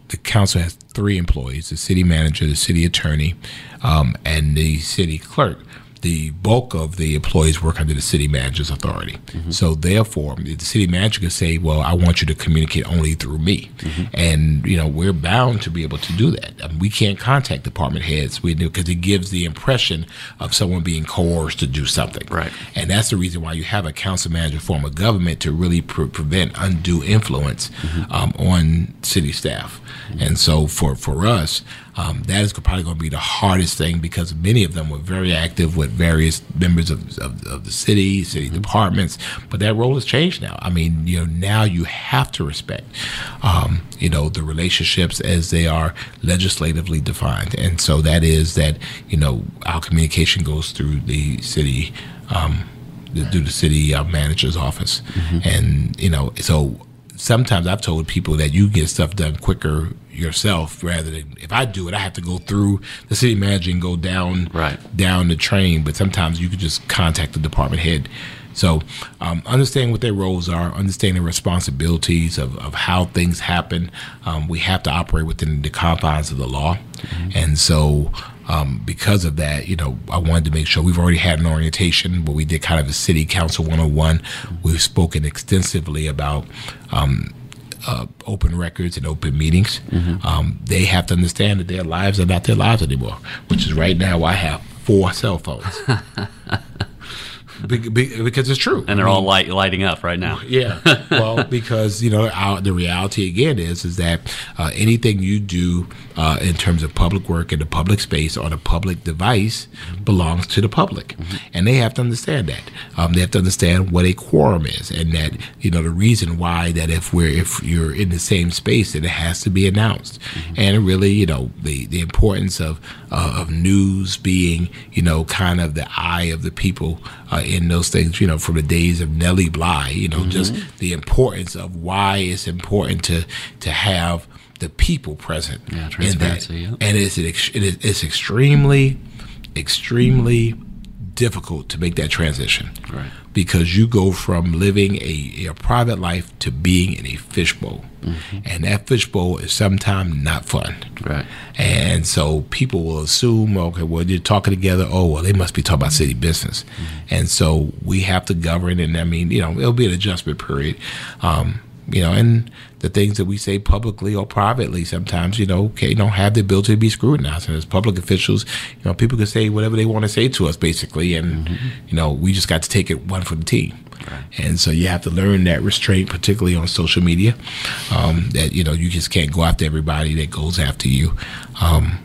the council has three employees the city manager, the city attorney, um, and the city clerk the bulk of the employees work under the city manager's authority. Mm-hmm. So therefore, the city manager can say, "Well, I want you to communicate only through me," mm-hmm. and you know we're bound to be able to do that. I mean, we can't contact department heads because it gives the impression of someone being coerced to do something. Right, and that's the reason why you have a council manager form of government to really pre- prevent undue influence mm-hmm. um, on city staff. Mm-hmm. And so for for us, um, that is probably going to be the hardest thing because many of them were very active with various members of, of, of the city, city mm-hmm. departments. But that role has changed now. I mean, you know, now you have to respect, um, you know, the relationships as they are legislatively defined. And so that is that, you know, our communication goes through the city. Um, through the city uh, manager's office, mm-hmm. and you know, so sometimes I've told people that you get stuff done quicker yourself rather than if I do it, I have to go through the city manager and go down right. down the train. But sometimes you can just contact the department head. So um, understanding what their roles are, understanding responsibilities of, of how things happen. Um, we have to operate within the confines of the law, mm-hmm. and so um, because of that, you know, I wanted to make sure we've already had an orientation where we did kind of a city council 101. We've spoken extensively about um, uh, open records and open meetings. Mm-hmm. Um, they have to understand that their lives are not their lives anymore, which is right now I have four cell phones. [LAUGHS] because it's true, and they're I mean, all light, lighting up right now. Yeah, [LAUGHS] well, because you know our, the reality again is is that uh, anything you do uh, in terms of public work in the public space on a public device belongs to the public, mm-hmm. and they have to understand that. Um, they have to understand what a quorum is, and that you know the reason why that if we're if you're in the same space, that it has to be announced, mm-hmm. and really you know the the importance of uh, of news being you know kind of the eye of the people uh, in those things, you know, from the days of Nellie Bly, you know, mm-hmm. just the importance of why it's important to to have the people present yeah, in that. Yeah. And it's it is, it's extremely, extremely difficult to make that transition. Right. Because you go from living a, a private life to being in a fishbowl. Mm-hmm. And that fishbowl is sometimes not fun. Right. And so people will assume, okay, well, you're talking together. Oh, well, they must be talking about city business. Mm-hmm. And so we have to govern. And I mean, you know, it'll be an adjustment period. Um, you know, and the things that we say publicly or privately sometimes, you know, okay, don't have the ability to be scrutinized. And as public officials, you know, people can say whatever they want to say to us, basically, and mm-hmm. you know, we just got to take it one for the team. Right. And so you have to learn that restraint, particularly on social media. Um, that you know, you just can't go after everybody that goes after you. Um,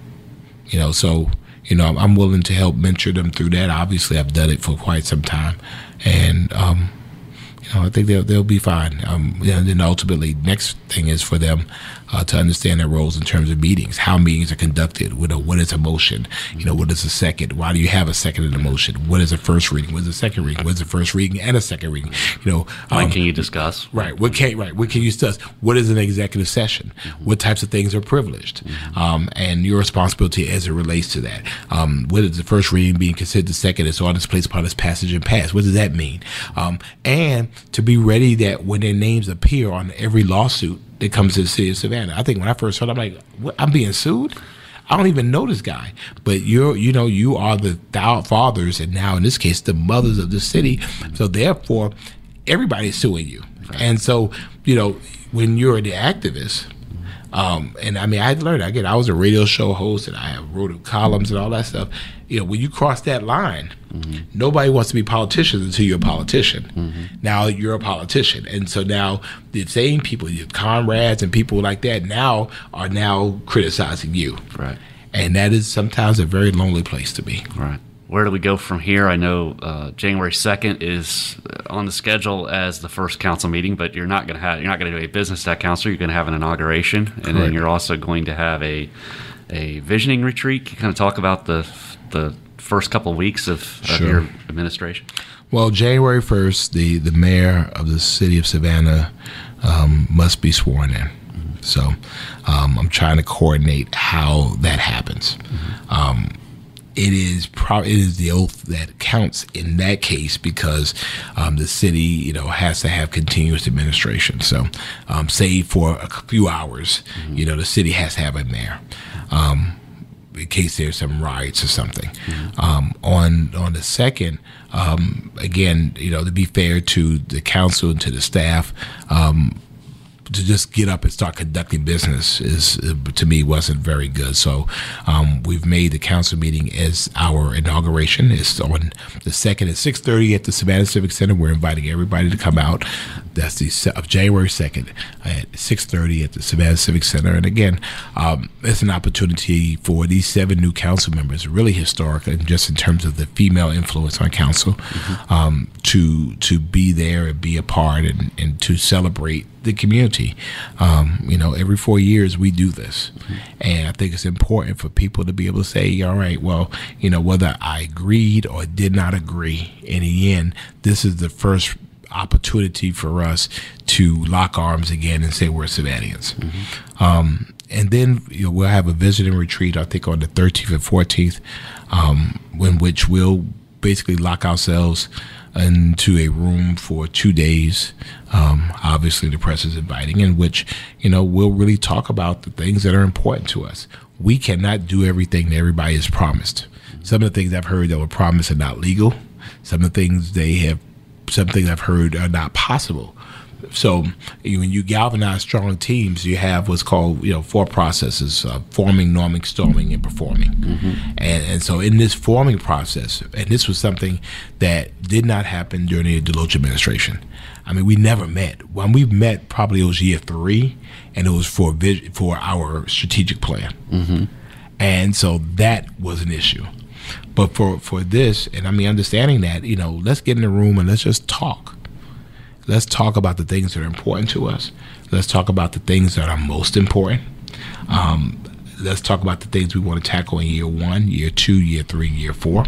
you know, so you know, I'm willing to help mentor them through that. Obviously, I've done it for quite some time, and um, know, I think they'll they'll be fine. Um, and then ultimately, next thing is for them uh, to understand their roles in terms of meetings, how meetings are conducted. What, what is a motion? You know, what is a second? Why do you have a second in a motion? What is a first reading? What is a second reading? What is a first reading and a second reading? You know, um, can you discuss? Right. What can right? What can you discuss? What is an executive session? Mm-hmm. What types of things are privileged? Mm-hmm. Um, and your responsibility as it relates to that. Um, what is the first reading being considered the second? It's on its place upon its passage and pass. What does that mean? Um, and to be ready that when their names appear on every lawsuit that comes to the city of Savannah. I think when I first heard, I'm like, what? I'm being sued. I don't even know this guy, but you're, you know, you are the fathers, and now in this case, the mothers of the city. So therefore, everybody's suing you. And so, you know, when you're the activist, um, and I mean, I had learned. Again, I was a radio show host, and I wrote columns and all that stuff. You know, when you cross that line, mm-hmm. nobody wants to be politicians until you're a politician. Mm-hmm. Now you're a politician, and so now the same people, your comrades and people like that, now are now criticizing you. Right. And that is sometimes a very lonely place to be. Right where do we go from here? I know uh, January second is on the schedule as the first council meeting, but you're not going to have you're not going to do a business at council. You're going to have an inauguration, Correct. and then you're also going to have a a visioning retreat. You kind of talk about the the first couple of weeks of, sure. of your administration. Well, January first, the the mayor of the city of Savannah um, must be sworn in. Mm-hmm. So um, I'm trying to coordinate how that happens. Mm-hmm. Um, it is pro- it is the oath that counts in that case because um, the city you know has to have continuous administration. So, um, say for a few hours, mm-hmm. you know, the city has to have a mayor. Um, in case there's some riots or something. Mm-hmm. Um, on on the second, um, again, you know, to be fair to the council and to the staff, um, to just get up and start conducting business is to me wasn't very good. So um, we've made the council meeting as our inauguration. It's on the second at six thirty at the Savannah Civic Center. We're inviting everybody to come out. That's the of January second at six thirty at the Savannah Civic Center. And again, um, it's an opportunity for these seven new council members, really historic, and just in terms of the female influence on council, mm-hmm. um, to to be there and be a part and, and to celebrate the community. Um, you know, every four years we do this, mm-hmm. and I think it's important for people to be able to say, "All right, well, you know, whether I agreed or did not agree, in the end, this is the first opportunity for us to lock arms again and say we're Savannahans. Mm-hmm. Um, and then you know, we'll have a visiting retreat, I think, on the 13th and 14th, um, in which we'll basically lock ourselves into a room for two days. Um, obviously, the press is inviting, in which you know we'll really talk about the things that are important to us. We cannot do everything that everybody has promised. Some of the things I've heard that were promised are not legal. Some of the things they have, some things I've heard are not possible. So when you galvanize strong teams, you have what's called you know four processes: uh, forming, norming, storming, and performing. Mm-hmm. And, and so in this forming process, and this was something that did not happen during the Deloach administration. I mean, we never met. When we met, probably it was year three, and it was for vis- for our strategic plan. Mm-hmm. And so that was an issue. But for for this, and I mean, understanding that, you know, let's get in the room and let's just talk Let's talk about the things that are important to us. Let's talk about the things that are most important. Um, let's talk about the things we want to tackle in year one, year two, year three, year four.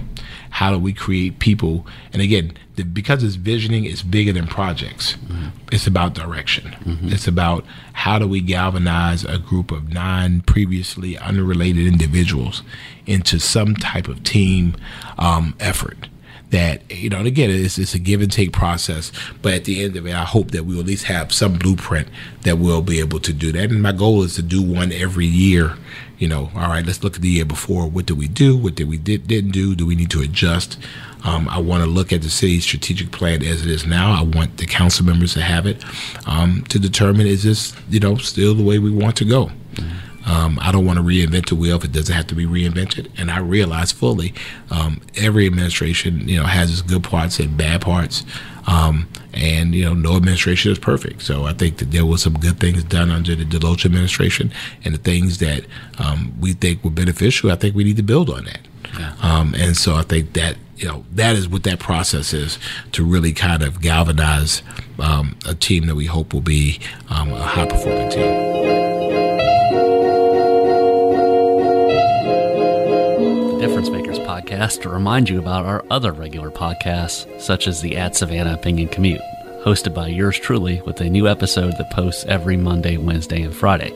How do we create people? And again, the, because it's visioning, it's bigger than projects. Mm-hmm. It's about direction. Mm-hmm. It's about how do we galvanize a group of nine previously unrelated individuals into some type of team um, effort that you know and again it's, it's a give and take process but at the end of it i hope that we'll at least have some blueprint that we'll be able to do that and my goal is to do one every year you know all right let's look at the year before what did we do what did we did, didn't do do we need to adjust um, I want to look at the city's strategic plan as it is now. I want the council members to have it um, to determine is this, you know, still the way we want to go. Mm-hmm. Um, I don't want to reinvent the wheel if it doesn't have to be reinvented. And I realize fully um, every administration, you know, has its good parts and bad parts. Um, and you know, no administration is perfect. So I think that there was some good things done under the Deloach administration, and the things that um, we think were beneficial. I think we need to build on that. Yeah. Um, and so I think that you know that is what that process is to really kind of galvanize um, a team that we hope will be um, a high performing team. Podcast to remind you about our other regular podcasts, such as the At Savannah Opinion Commute, hosted by yours truly, with a new episode that posts every Monday, Wednesday, and Friday.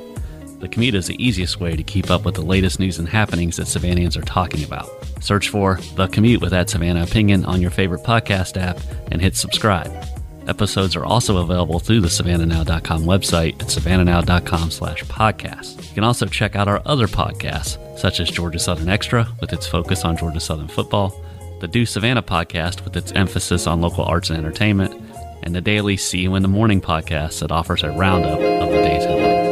The commute is the easiest way to keep up with the latest news and happenings that Savannahans are talking about. Search for The Commute with At Savannah Opinion on your favorite podcast app and hit subscribe. Episodes are also available through the savannahnow.com website at savannahnow.com slash podcast. You can also check out our other podcasts, such as Georgia Southern Extra, with its focus on Georgia Southern football, the Do Savannah podcast, with its emphasis on local arts and entertainment, and the daily See You in the Morning podcast that offers a roundup of the day's headlines.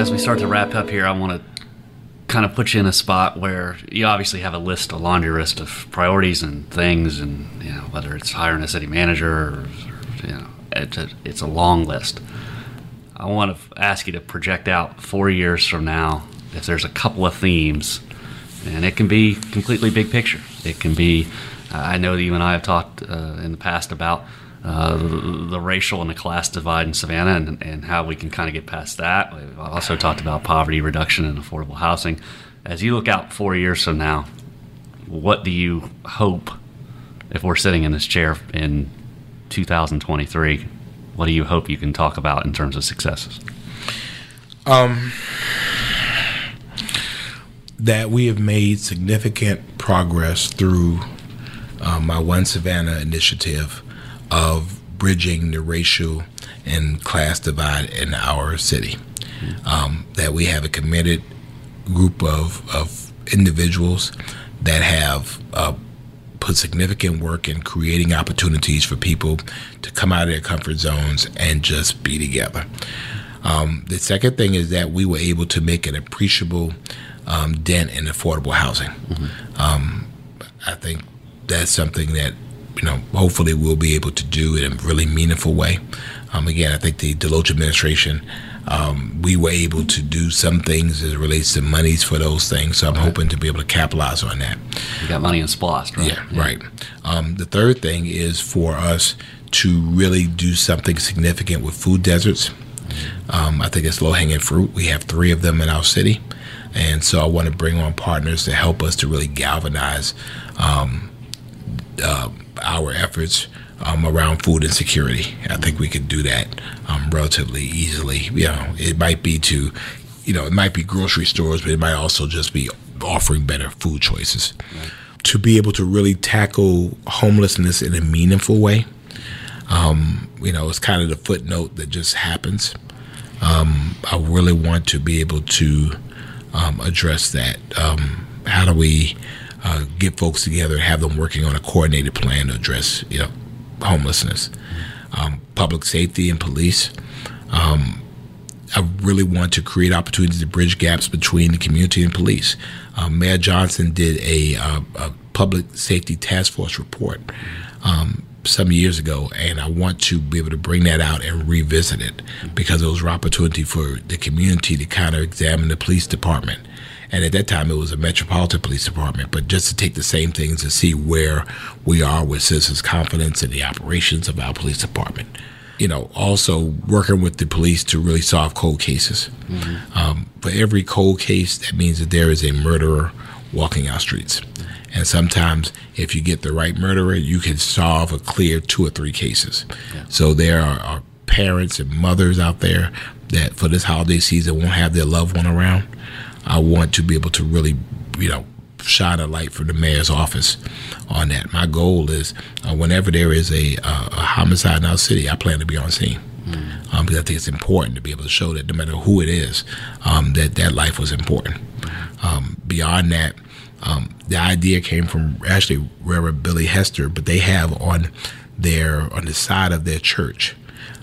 As we start to wrap up here, I want to kind of put you in a spot where you obviously have a list, a laundry list of priorities and things, and you know whether it's hiring a city manager or, or you know it's a, it's a long list. I want to ask you to project out four years from now if there's a couple of themes, and it can be completely big picture. It can be. I know that you and I have talked uh, in the past about uh, the, the, racial and the class divide in Savannah and, and how we can kind of get past that. We've also talked about poverty reduction and affordable housing. As you look out four years from now, what do you hope, if we're sitting in this chair in 2023, what do you hope you can talk about in terms of successes? Um, that we have made significant progress through uh, my One Savannah initiative of bridging the racial and class divide in our city. Um, that we have a committed group of, of individuals that have uh, put significant work in creating opportunities for people to come out of their comfort zones and just be together. Um, the second thing is that we were able to make an appreciable um, dent in affordable housing. Mm-hmm. Um, I think that's something that you know, hopefully we'll be able to do it in a really meaningful way. Um, again, I think the Deloach administration, um, we were able to do some things as it relates to monies for those things. So I'm right. hoping to be able to capitalize on that. You got money in SPLOST, right? Yeah, yeah. right. Um, the third thing is for us to really do something significant with food deserts. Um, I think it's low hanging fruit. We have three of them in our city. And so I want to bring on partners to help us to really galvanize um, uh, our efforts um, around food insecurity. I think we could do that um, relatively easily. You know, it might be to, you know, it might be grocery stores, but it might also just be offering better food choices. Right. To be able to really tackle homelessness in a meaningful way, um, you know, it's kind of the footnote that just happens. Um, I really want to be able to um, address that. Um, how do we uh, get folks together and have them working on a coordinated plan to address you know homelessness, um, public safety, and police. Um, I really want to create opportunities to bridge gaps between the community and police. Um, Mayor Johnson did a, uh, a, public safety task force report um, some years ago, and I want to be able to bring that out and revisit it because it was an opportunity for the community to kind of examine the police department and at that time it was a metropolitan police department. But just to take the same things and see where we are with citizens confidence in the operations of our police department. You know also working with the police to really solve cold cases. Mm-hmm. um, for every cold case that means that there is a murderer walking our streets. And sometimes if you get the right murderer you can solve a clear two or three cases. Yeah. so there are, are parents and mothers out there that for this holiday season won't have their loved one around I want to be able to really, you know, shine a light from the mayor's office on that. My goal is uh, whenever there is a, uh, a, homicide in our city, I plan to be on scene. Mm. Um, because I think it's important to be able to show that no matter who it is, um, that that life was important. Um, beyond that, um, the idea came from actually Reverend Billy Hester, but they have on their on the side of their church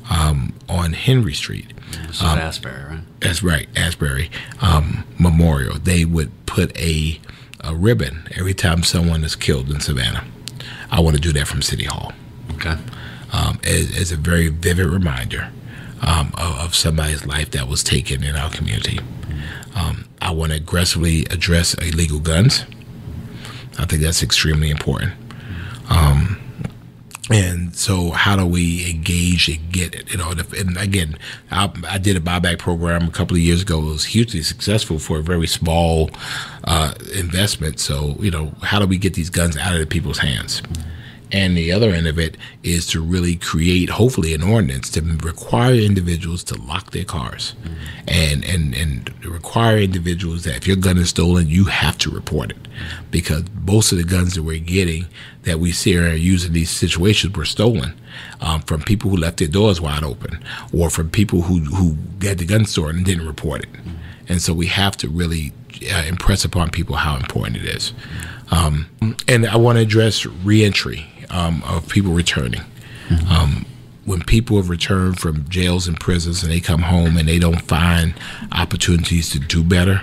um, on Henry Street. This is um, Asbury, right? That's right, Asbury um, Memorial. They would put a, a ribbon every time someone is killed in Savannah. I want to do that from City Hall. Okay. Um, as, as, a very vivid reminder um, of, of, somebody's life that was taken in our community. Um, I want to aggressively address illegal guns. I think that's extremely important. Um, and so, how do we engage and get it? You know, and again, I, I, did a buyback program a couple of years ago. It was hugely successful for a very small uh, investment. So, you know, how do we get these guns out of the people's hands? And the other end of it is to really create, hopefully, an ordinance to require individuals to lock their cars, mm-hmm. and and and require individuals that if your gun is stolen, you have to report it, because most of the guns that we're getting that we see are used in these situations were stolen um, from people who left their doors wide open, or from people who who had the gun store and didn't report it. Mm-hmm. And so we have to really uh, impress upon people how important it is. Um, and I want to address reentry um, of people returning. Mm-hmm. Um, when people have returned from jails and prisons and they come home and they don't find opportunities to do better,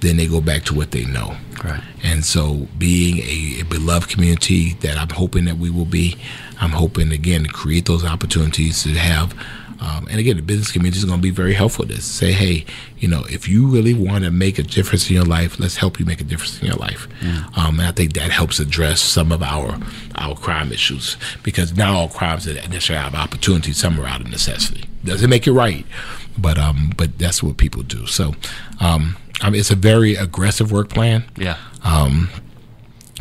then they go back to what they know. Right. And so, being a, a, beloved community that I'm hoping that we will be, I'm hoping again to create those opportunities to have um, and again, the business community is going to be very helpful to this. Say, hey, you know, if you really want to make a difference in your life, let's help you make a difference in your life. Mm. Um, and I think that helps address some of our our crime issues because not all crimes that necessarily have opportunity. Some are out of necessity. Doesn't make it right, but um, but that's what people do. So, um, I mean, it's a very aggressive work plan. Yeah. Um,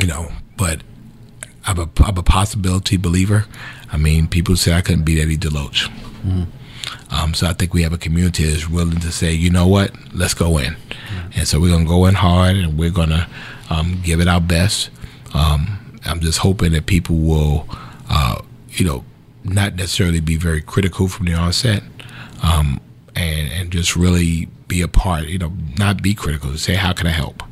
you know, but I'm a, I'm a possibility believer. I mean, people say I couldn't beat Eddie Deloach. Mm-hmm. Um, so I think we have a community that's willing to say, you know what, let's go in. Mm-hmm. And so we're going to go in hard and we're going to um, give it our best. Um, I'm just hoping that people will, uh, you know, not necessarily be very critical from the onset um, and, and just really be a part, you know, not be critical, say, how can I help?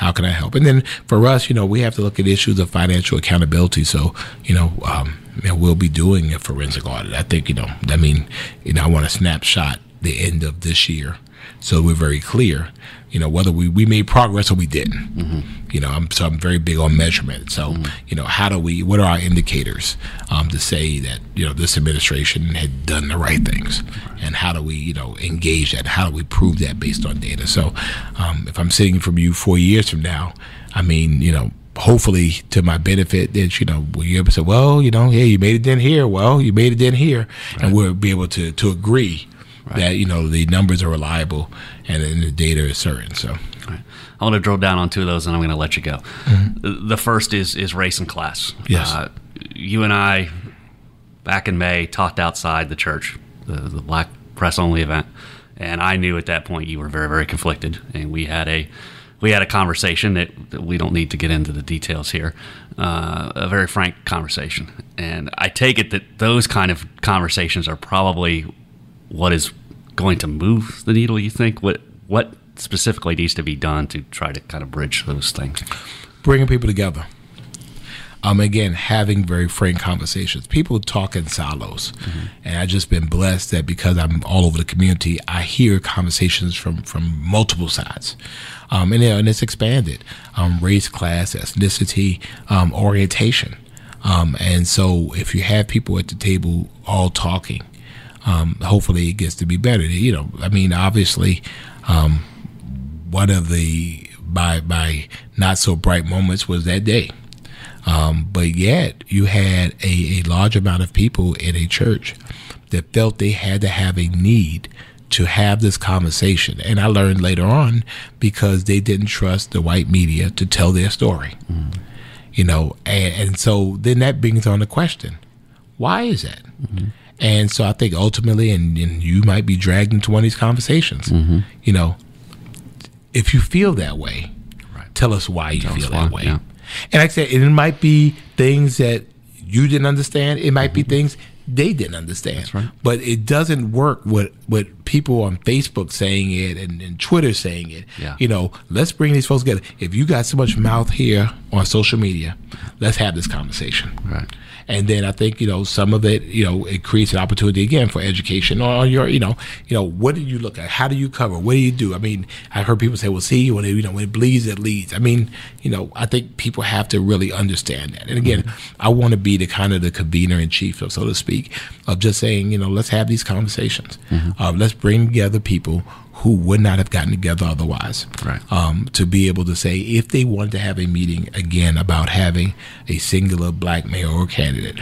How can I help? And then for us, you know, we have to look at issues of financial accountability. So, you know, um, know, we'll be doing a forensic audit. I think, you know, I mean, you know, I want to snapshot the end of this year so we're very clear, you know, whether we, we made progress or we didn't. Mm-hmm. You know, I'm, so I'm very big on measurement. So, mm-hmm. you know, how do we, what are our indicators um, to say that, you know, this administration had done the right things? And how do we, you know, engage that? How do we prove that based on data? So um, if I'm sitting from you four years from now, I mean, you know, hopefully to my benefit that you know we able to say, well, you know, yeah, you made it in here. Well, you made it in here, right. and we'll be able to to agree right. that you know the numbers are reliable and, the data is certain. So. Right. I want to drill down on two of those, and I'm going to let you go. Mm-hmm. The first is is race and class. Yes. Uh, you and I, back in May, talked outside the church, the, the Black Press Only event, and I knew at that point you were very very conflicted, and we had a we had a conversation that, that we don't need to get into the details here. Uh, a very frank conversation, and I take it that those kind of conversations are probably what is going to move the needle? You think what what specifically needs to be done to try to kind of bridge those things? Bringing people together. Um, again, having very frank conversations. People talk in silos, mm-hmm. and I've just been blessed that because I'm all over the community, I hear conversations from from multiple sides, um, and, you know, and it's expanded: um, race, class, ethnicity, um, orientation. Um, and so, if you have people at the table all talking, um, hopefully it gets to be better. You know, I mean, obviously, um, one of the by my not so bright moments was that day. Um, but yet, you had a, a large amount of people in a church that felt they had to have a need to have this conversation. And I learned later on because they didn't trust the white media to tell their story. Mm. You know, and, and, so then that brings on the question why is that? Mm-hmm. And so I think ultimately, and, and you might be dragged into one of these conversations, mm-hmm. you know, if you feel that way, right. tell us why you tell feel that why, way. Yeah. And like I said, it might be things that you didn't understand. It might mm-hmm. be things they didn't understand. Right. But it doesn't work with, with people on Facebook saying it and, and Twitter saying it. Yeah. You know, let's bring these folks together. If you got so much mouth here on social media, let's have this conversation. Right and then I think you know some of it you know it creates an opportunity again for education on your you know you know what do you look at? How do you cover? What do you do? I mean I heard people say well see when it, you know when it bleeds it leads. I mean you know I think people have to really understand that. And again mm-hmm. I want to be the kind of the convener in chief so to speak of just saying you know let's have these conversations. Mm-hmm. uh, let's bring together people who would not have gotten together otherwise. Right. Um, to be able to say if they wanted to have a meeting again about having a singular black mayoral candidate,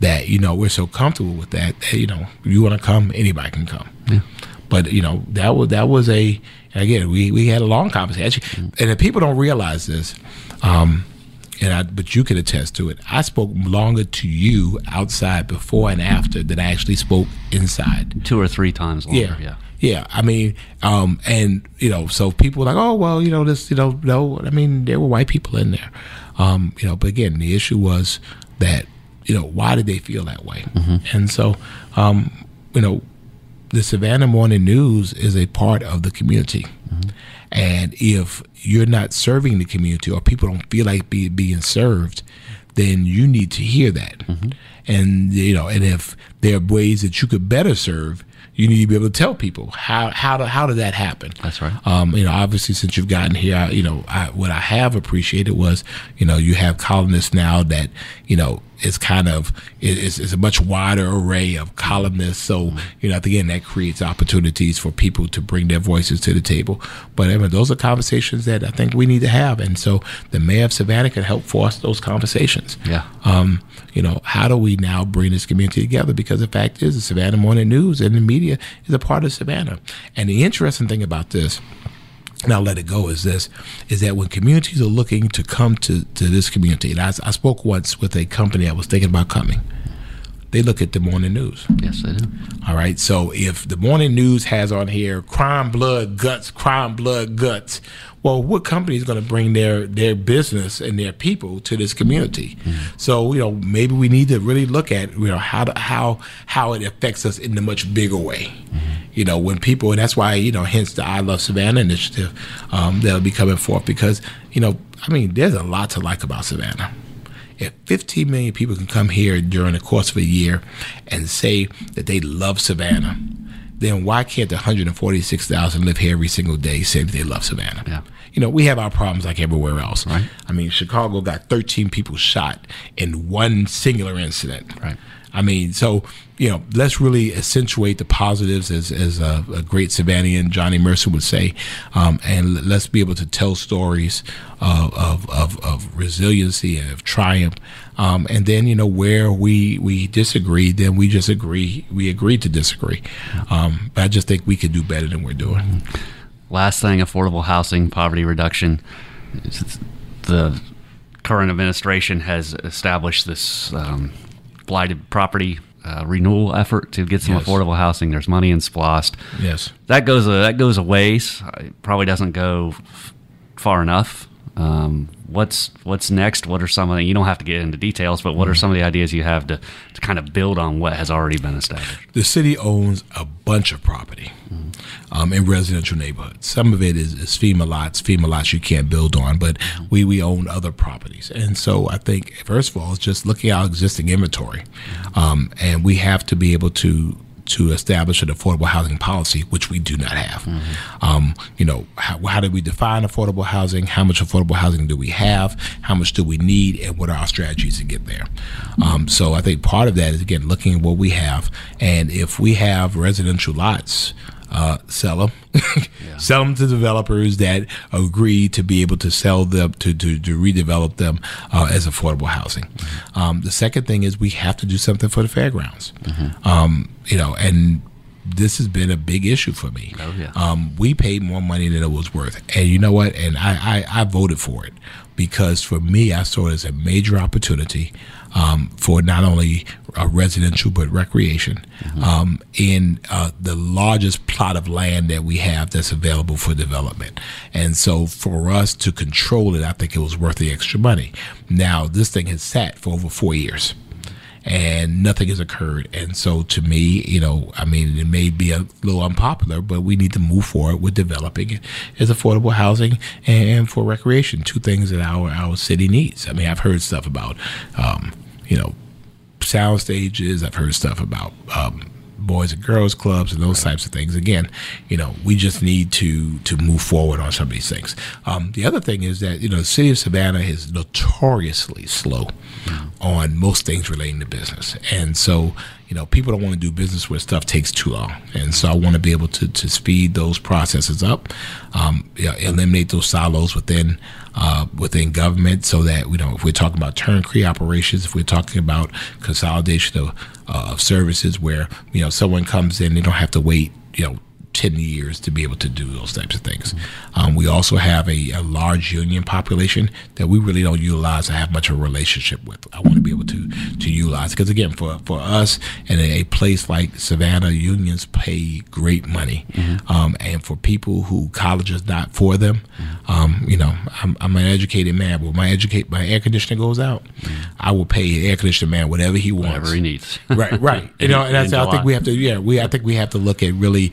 that you know we're so comfortable with that, that you know you want to come, anybody can come. Yeah. But you know that was that was a again we we had a long conversation, and if people don't realize this. Um, and I, but you could attest to it. I spoke longer to you outside before and after than I actually spoke inside. Two or three times longer. Yeah. Yeah. Yeah, I mean, um, and you know, so people like, oh well, you know, this, you know, no, I mean, there were white people in there, um, you know, but again, the issue was that, you know, why did they feel that way? And so, um, you know, the Savannah Morning News is a part of the community, and if you're not serving the community or people don't feel like be, being served, then you need to hear that. And you know, and if there are ways that you could better serve, you need to be able to tell people how how to, how did that happen. That's right. Um, you know, obviously, since you've gotten here, I, you know, I, what I have appreciated was, you know, you have columnists now that, you know, it's kind of it's, it's a much wider array of columnists. So, you know, again, that creates opportunities for people to bring their voices to the table. But I mean, those are conversations that I think we need to have, and so the mayor of Savannah can help foster those conversations. Yeah. Um, you know, how do we now bring this community together? Because the fact is, the Savannah Morning News and the media is a part of Savannah. And the interesting thing about this, I'll let it go, is this: is that when communities are looking to come to, to this community, and I, I spoke once with a company I was thinking about coming. They look at the morning news. Yes, they do. All right. So if the morning news has on here crime, blood, guts, crime, blood, guts, well, what company is going to bring their their business and their people to this community? So you know, maybe we need to really look at you know how to, how how it affects us in a much bigger way. You know, when people, and that's why you know, hence the I Love Savannah initiative um, that'll be coming forth because you know, I mean, there's a lot to like about Savannah if 15 million people can come here during the course of a year and say that they love Savannah, then why can't the 146,000 live here every single day say that they love Savannah? Yeah. You know, we have our problems like everywhere else. Right. I mean, Chicago got 13 people shot in one singular incident. Right. I mean, so you know, let's really accentuate the positives, as as a, a great Savannah Johnny Mercer would say, um, and let's be able to tell stories of of, of, of resiliency and of triumph. Um, and then you know where we we disagree, then we just agree. We agree to disagree. Um, but I just think we could do better than we're doing. Last thing, affordable housing, poverty reduction. The current administration has established this um, blighted property uh, renewal effort to get some Yes. affordable housing. There's money in SPLOST. Yes. That goes a, that goes a ways. It probably doesn't go f- far enough. Um, what's what's next? What are some of the? You don't have to get into details, but what are some of the ideas you have to to kind of build on what has already been established? the city owns a bunch of property um, in residential neighborhoods. Some of it is, is FEMA lots, FEMA lots you can't build on, but we, we own other properties. And so I think, first of all, it's just looking at our existing inventory. Um, and we have to be able to to establish an affordable housing policy, which we do not have. Um, you know, how, how do we define affordable housing? How much affordable housing do we have? How much do we need? And what are our strategies to get there? Um, so I think part of that is again looking at what we have, and if we have residential lots. Uh, sell them, [LAUGHS] sell them to developers that agree to be able to sell them to to, to redevelop them uh, as affordable housing. Um, the second thing is we have to do something for the fairgrounds. Um, you know, and this has been a big issue for me. Oh, yeah. Um, we paid more money than it was worth, and you know what? And I, I, I voted for it because for me, I saw it as a major opportunity um, for not only uh, residential but recreation um, in uh, the largest plot of land that we have that's available for development. And so, for us to control it, I think it was worth the extra money. Now, this thing has sat for over four years and nothing has occurred. And so, to me, you know, I mean, it may be a little unpopular, but we need to move forward with developing it as affordable housing and for recreation, two things that our our city needs. I mean, I've heard stuff about, um, you know, sound stages. I've heard stuff about. Um, boys and girls clubs and those types of things. Again, you know, we just need to to move forward on some of these things. Um, the other thing is that you know the city of Savannah is notoriously slow on most things relating to business, and so you know people don't want to do business where stuff takes too long, and so I want to be able to to speed those processes up, um, you know, eliminate those silos within uh, within government, so that you know if we're talking about turnkey operations, if we're talking about consolidation of uh, of services where you know someone comes in, they don't have to wait you know 10 years to be able to do those types of things. Um, we also have a, a, large union population that we really don't utilize and have much of a relationship with. I want to be able to to utilize because again, for for us in a, place like Savannah, unions pay great money, mm-hmm. um, and for people who college is not for them, um, you know, I'm, I'm, an educated man. But my educate my air conditioner goes out, mm-hmm. I will pay an air conditioner man whatever he wants, whatever he needs. right, right. [LAUGHS] you know, and that's I think we have to. Yeah, we I think we have to look at really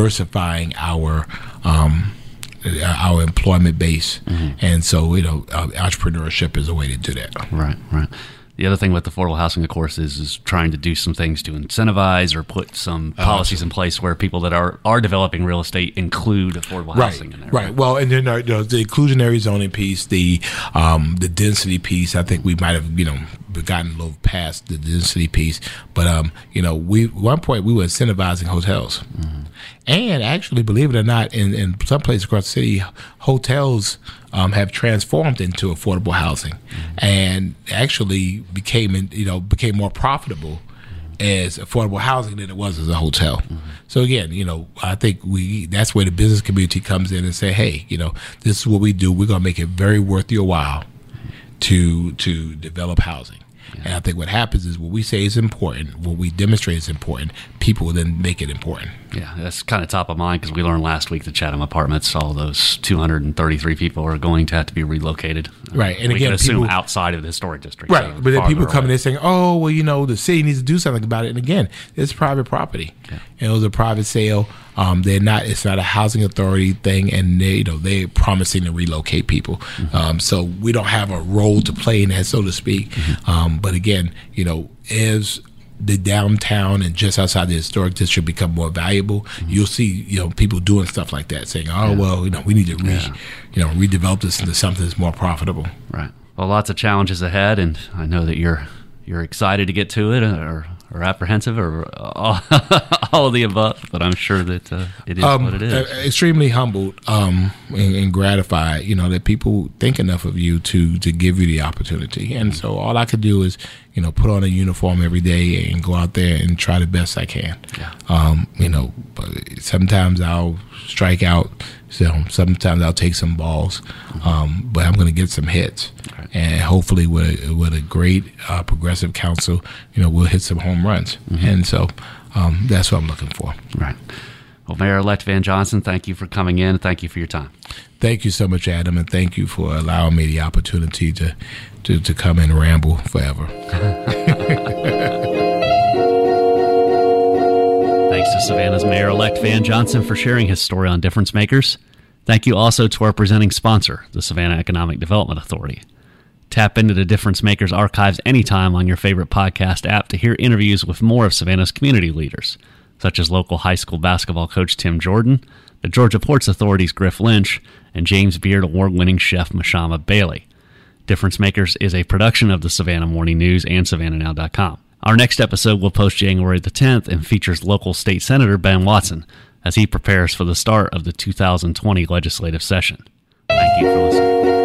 diversifying our um, our employment base, mm-hmm. and so you know, uh, entrepreneurship is a way to do that. Right, right. The other thing with affordable housing, of course, is, is trying to do some things to incentivize or put some uh, policies in place where people that are, are developing real estate include affordable right, housing in there. Right. Well, and then uh, the inclusionary zoning piece, the um, the density piece, I think we might have you know gotten a little past the density piece, but um, you know, we one point we were incentivizing hotels, mm-hmm. and actually, believe it or not, in in some places across the city, hotels um, have transformed into affordable housing, mm-hmm. and actually became you know became more profitable as affordable housing than it was as a hotel. Mm-hmm. So again, you know, I think we that's where the business community comes in and say, hey, you know, this is what we do. We're gonna make it very worth your while to to develop housing. Yeah. And I think what happens is what we say is important, what we demonstrate is important, people will then make it important. Yeah, that's kind of top of mind because we learned last week the Chatham Apartments, all those 233 people are going to have to be relocated. Right, and we again, assume people, outside of the historic district. Right, so but then people come in and saying, "Oh, well, you know, the city needs to do something about it." And again, it's private property, yeah. and it was a private sale. Um, they're not. It's not a housing authority thing, and they, you know, they're promising to relocate people. Mm-hmm. Um, so we don't have a role to play in that, so to speak. Mm-hmm. Um, but again, you know, as the downtown and just outside the historic district become more valuable, mm-hmm. you'll see you know people doing stuff like that, saying, "Oh yeah. well, you know, we need to re, yeah. you know redevelop this into something that's more profitable." Right. Well, lots of challenges ahead, and I know that you're you're excited to get to it, or or apprehensive or all, [LAUGHS] all, of the above, but I'm sure that uh, it is um, what it is. Extremely humbled um, and, and, gratified, you know, that people think enough of you to to give you the opportunity. And so all I could do is, you know, put on a uniform every day and go out there and try the best I can. Yeah. Um, you know, sometimes I'll strike out. So sometimes I'll take some balls, um, but I'm going to get some hits. And hopefully with a, with a great uh, progressive council, you know, we'll hit some home runs. Mm-hmm. And so um, that's what I'm looking for. Right. Well, Mayor-elect Van Johnson, thank you for coming in. Thank you for your time. Thank you so much, Adam, and thank you for allowing me the opportunity to to, to come and ramble forever. [LAUGHS] Thanks to Savannah's Mayor-elect Van Johnson for sharing his story on Difference Makers. Thank you also to our presenting sponsor, the Savannah Economic Development Authority. Tap into the Difference Makers archives anytime on your favorite podcast app to hear interviews with more of Savannah's community leaders, such as local high school basketball coach Tim Jordan, the Georgia Ports Authority's Griff Lynch, and James Beard award winning chef Mashama Bailey. Difference Makers is a production of the Savannah Morning News and SavannahNow.com. Our next episode will post January the 10th and features local state senator Ben Watson as he prepares for the start of the 2020 legislative session. Thank you for listening.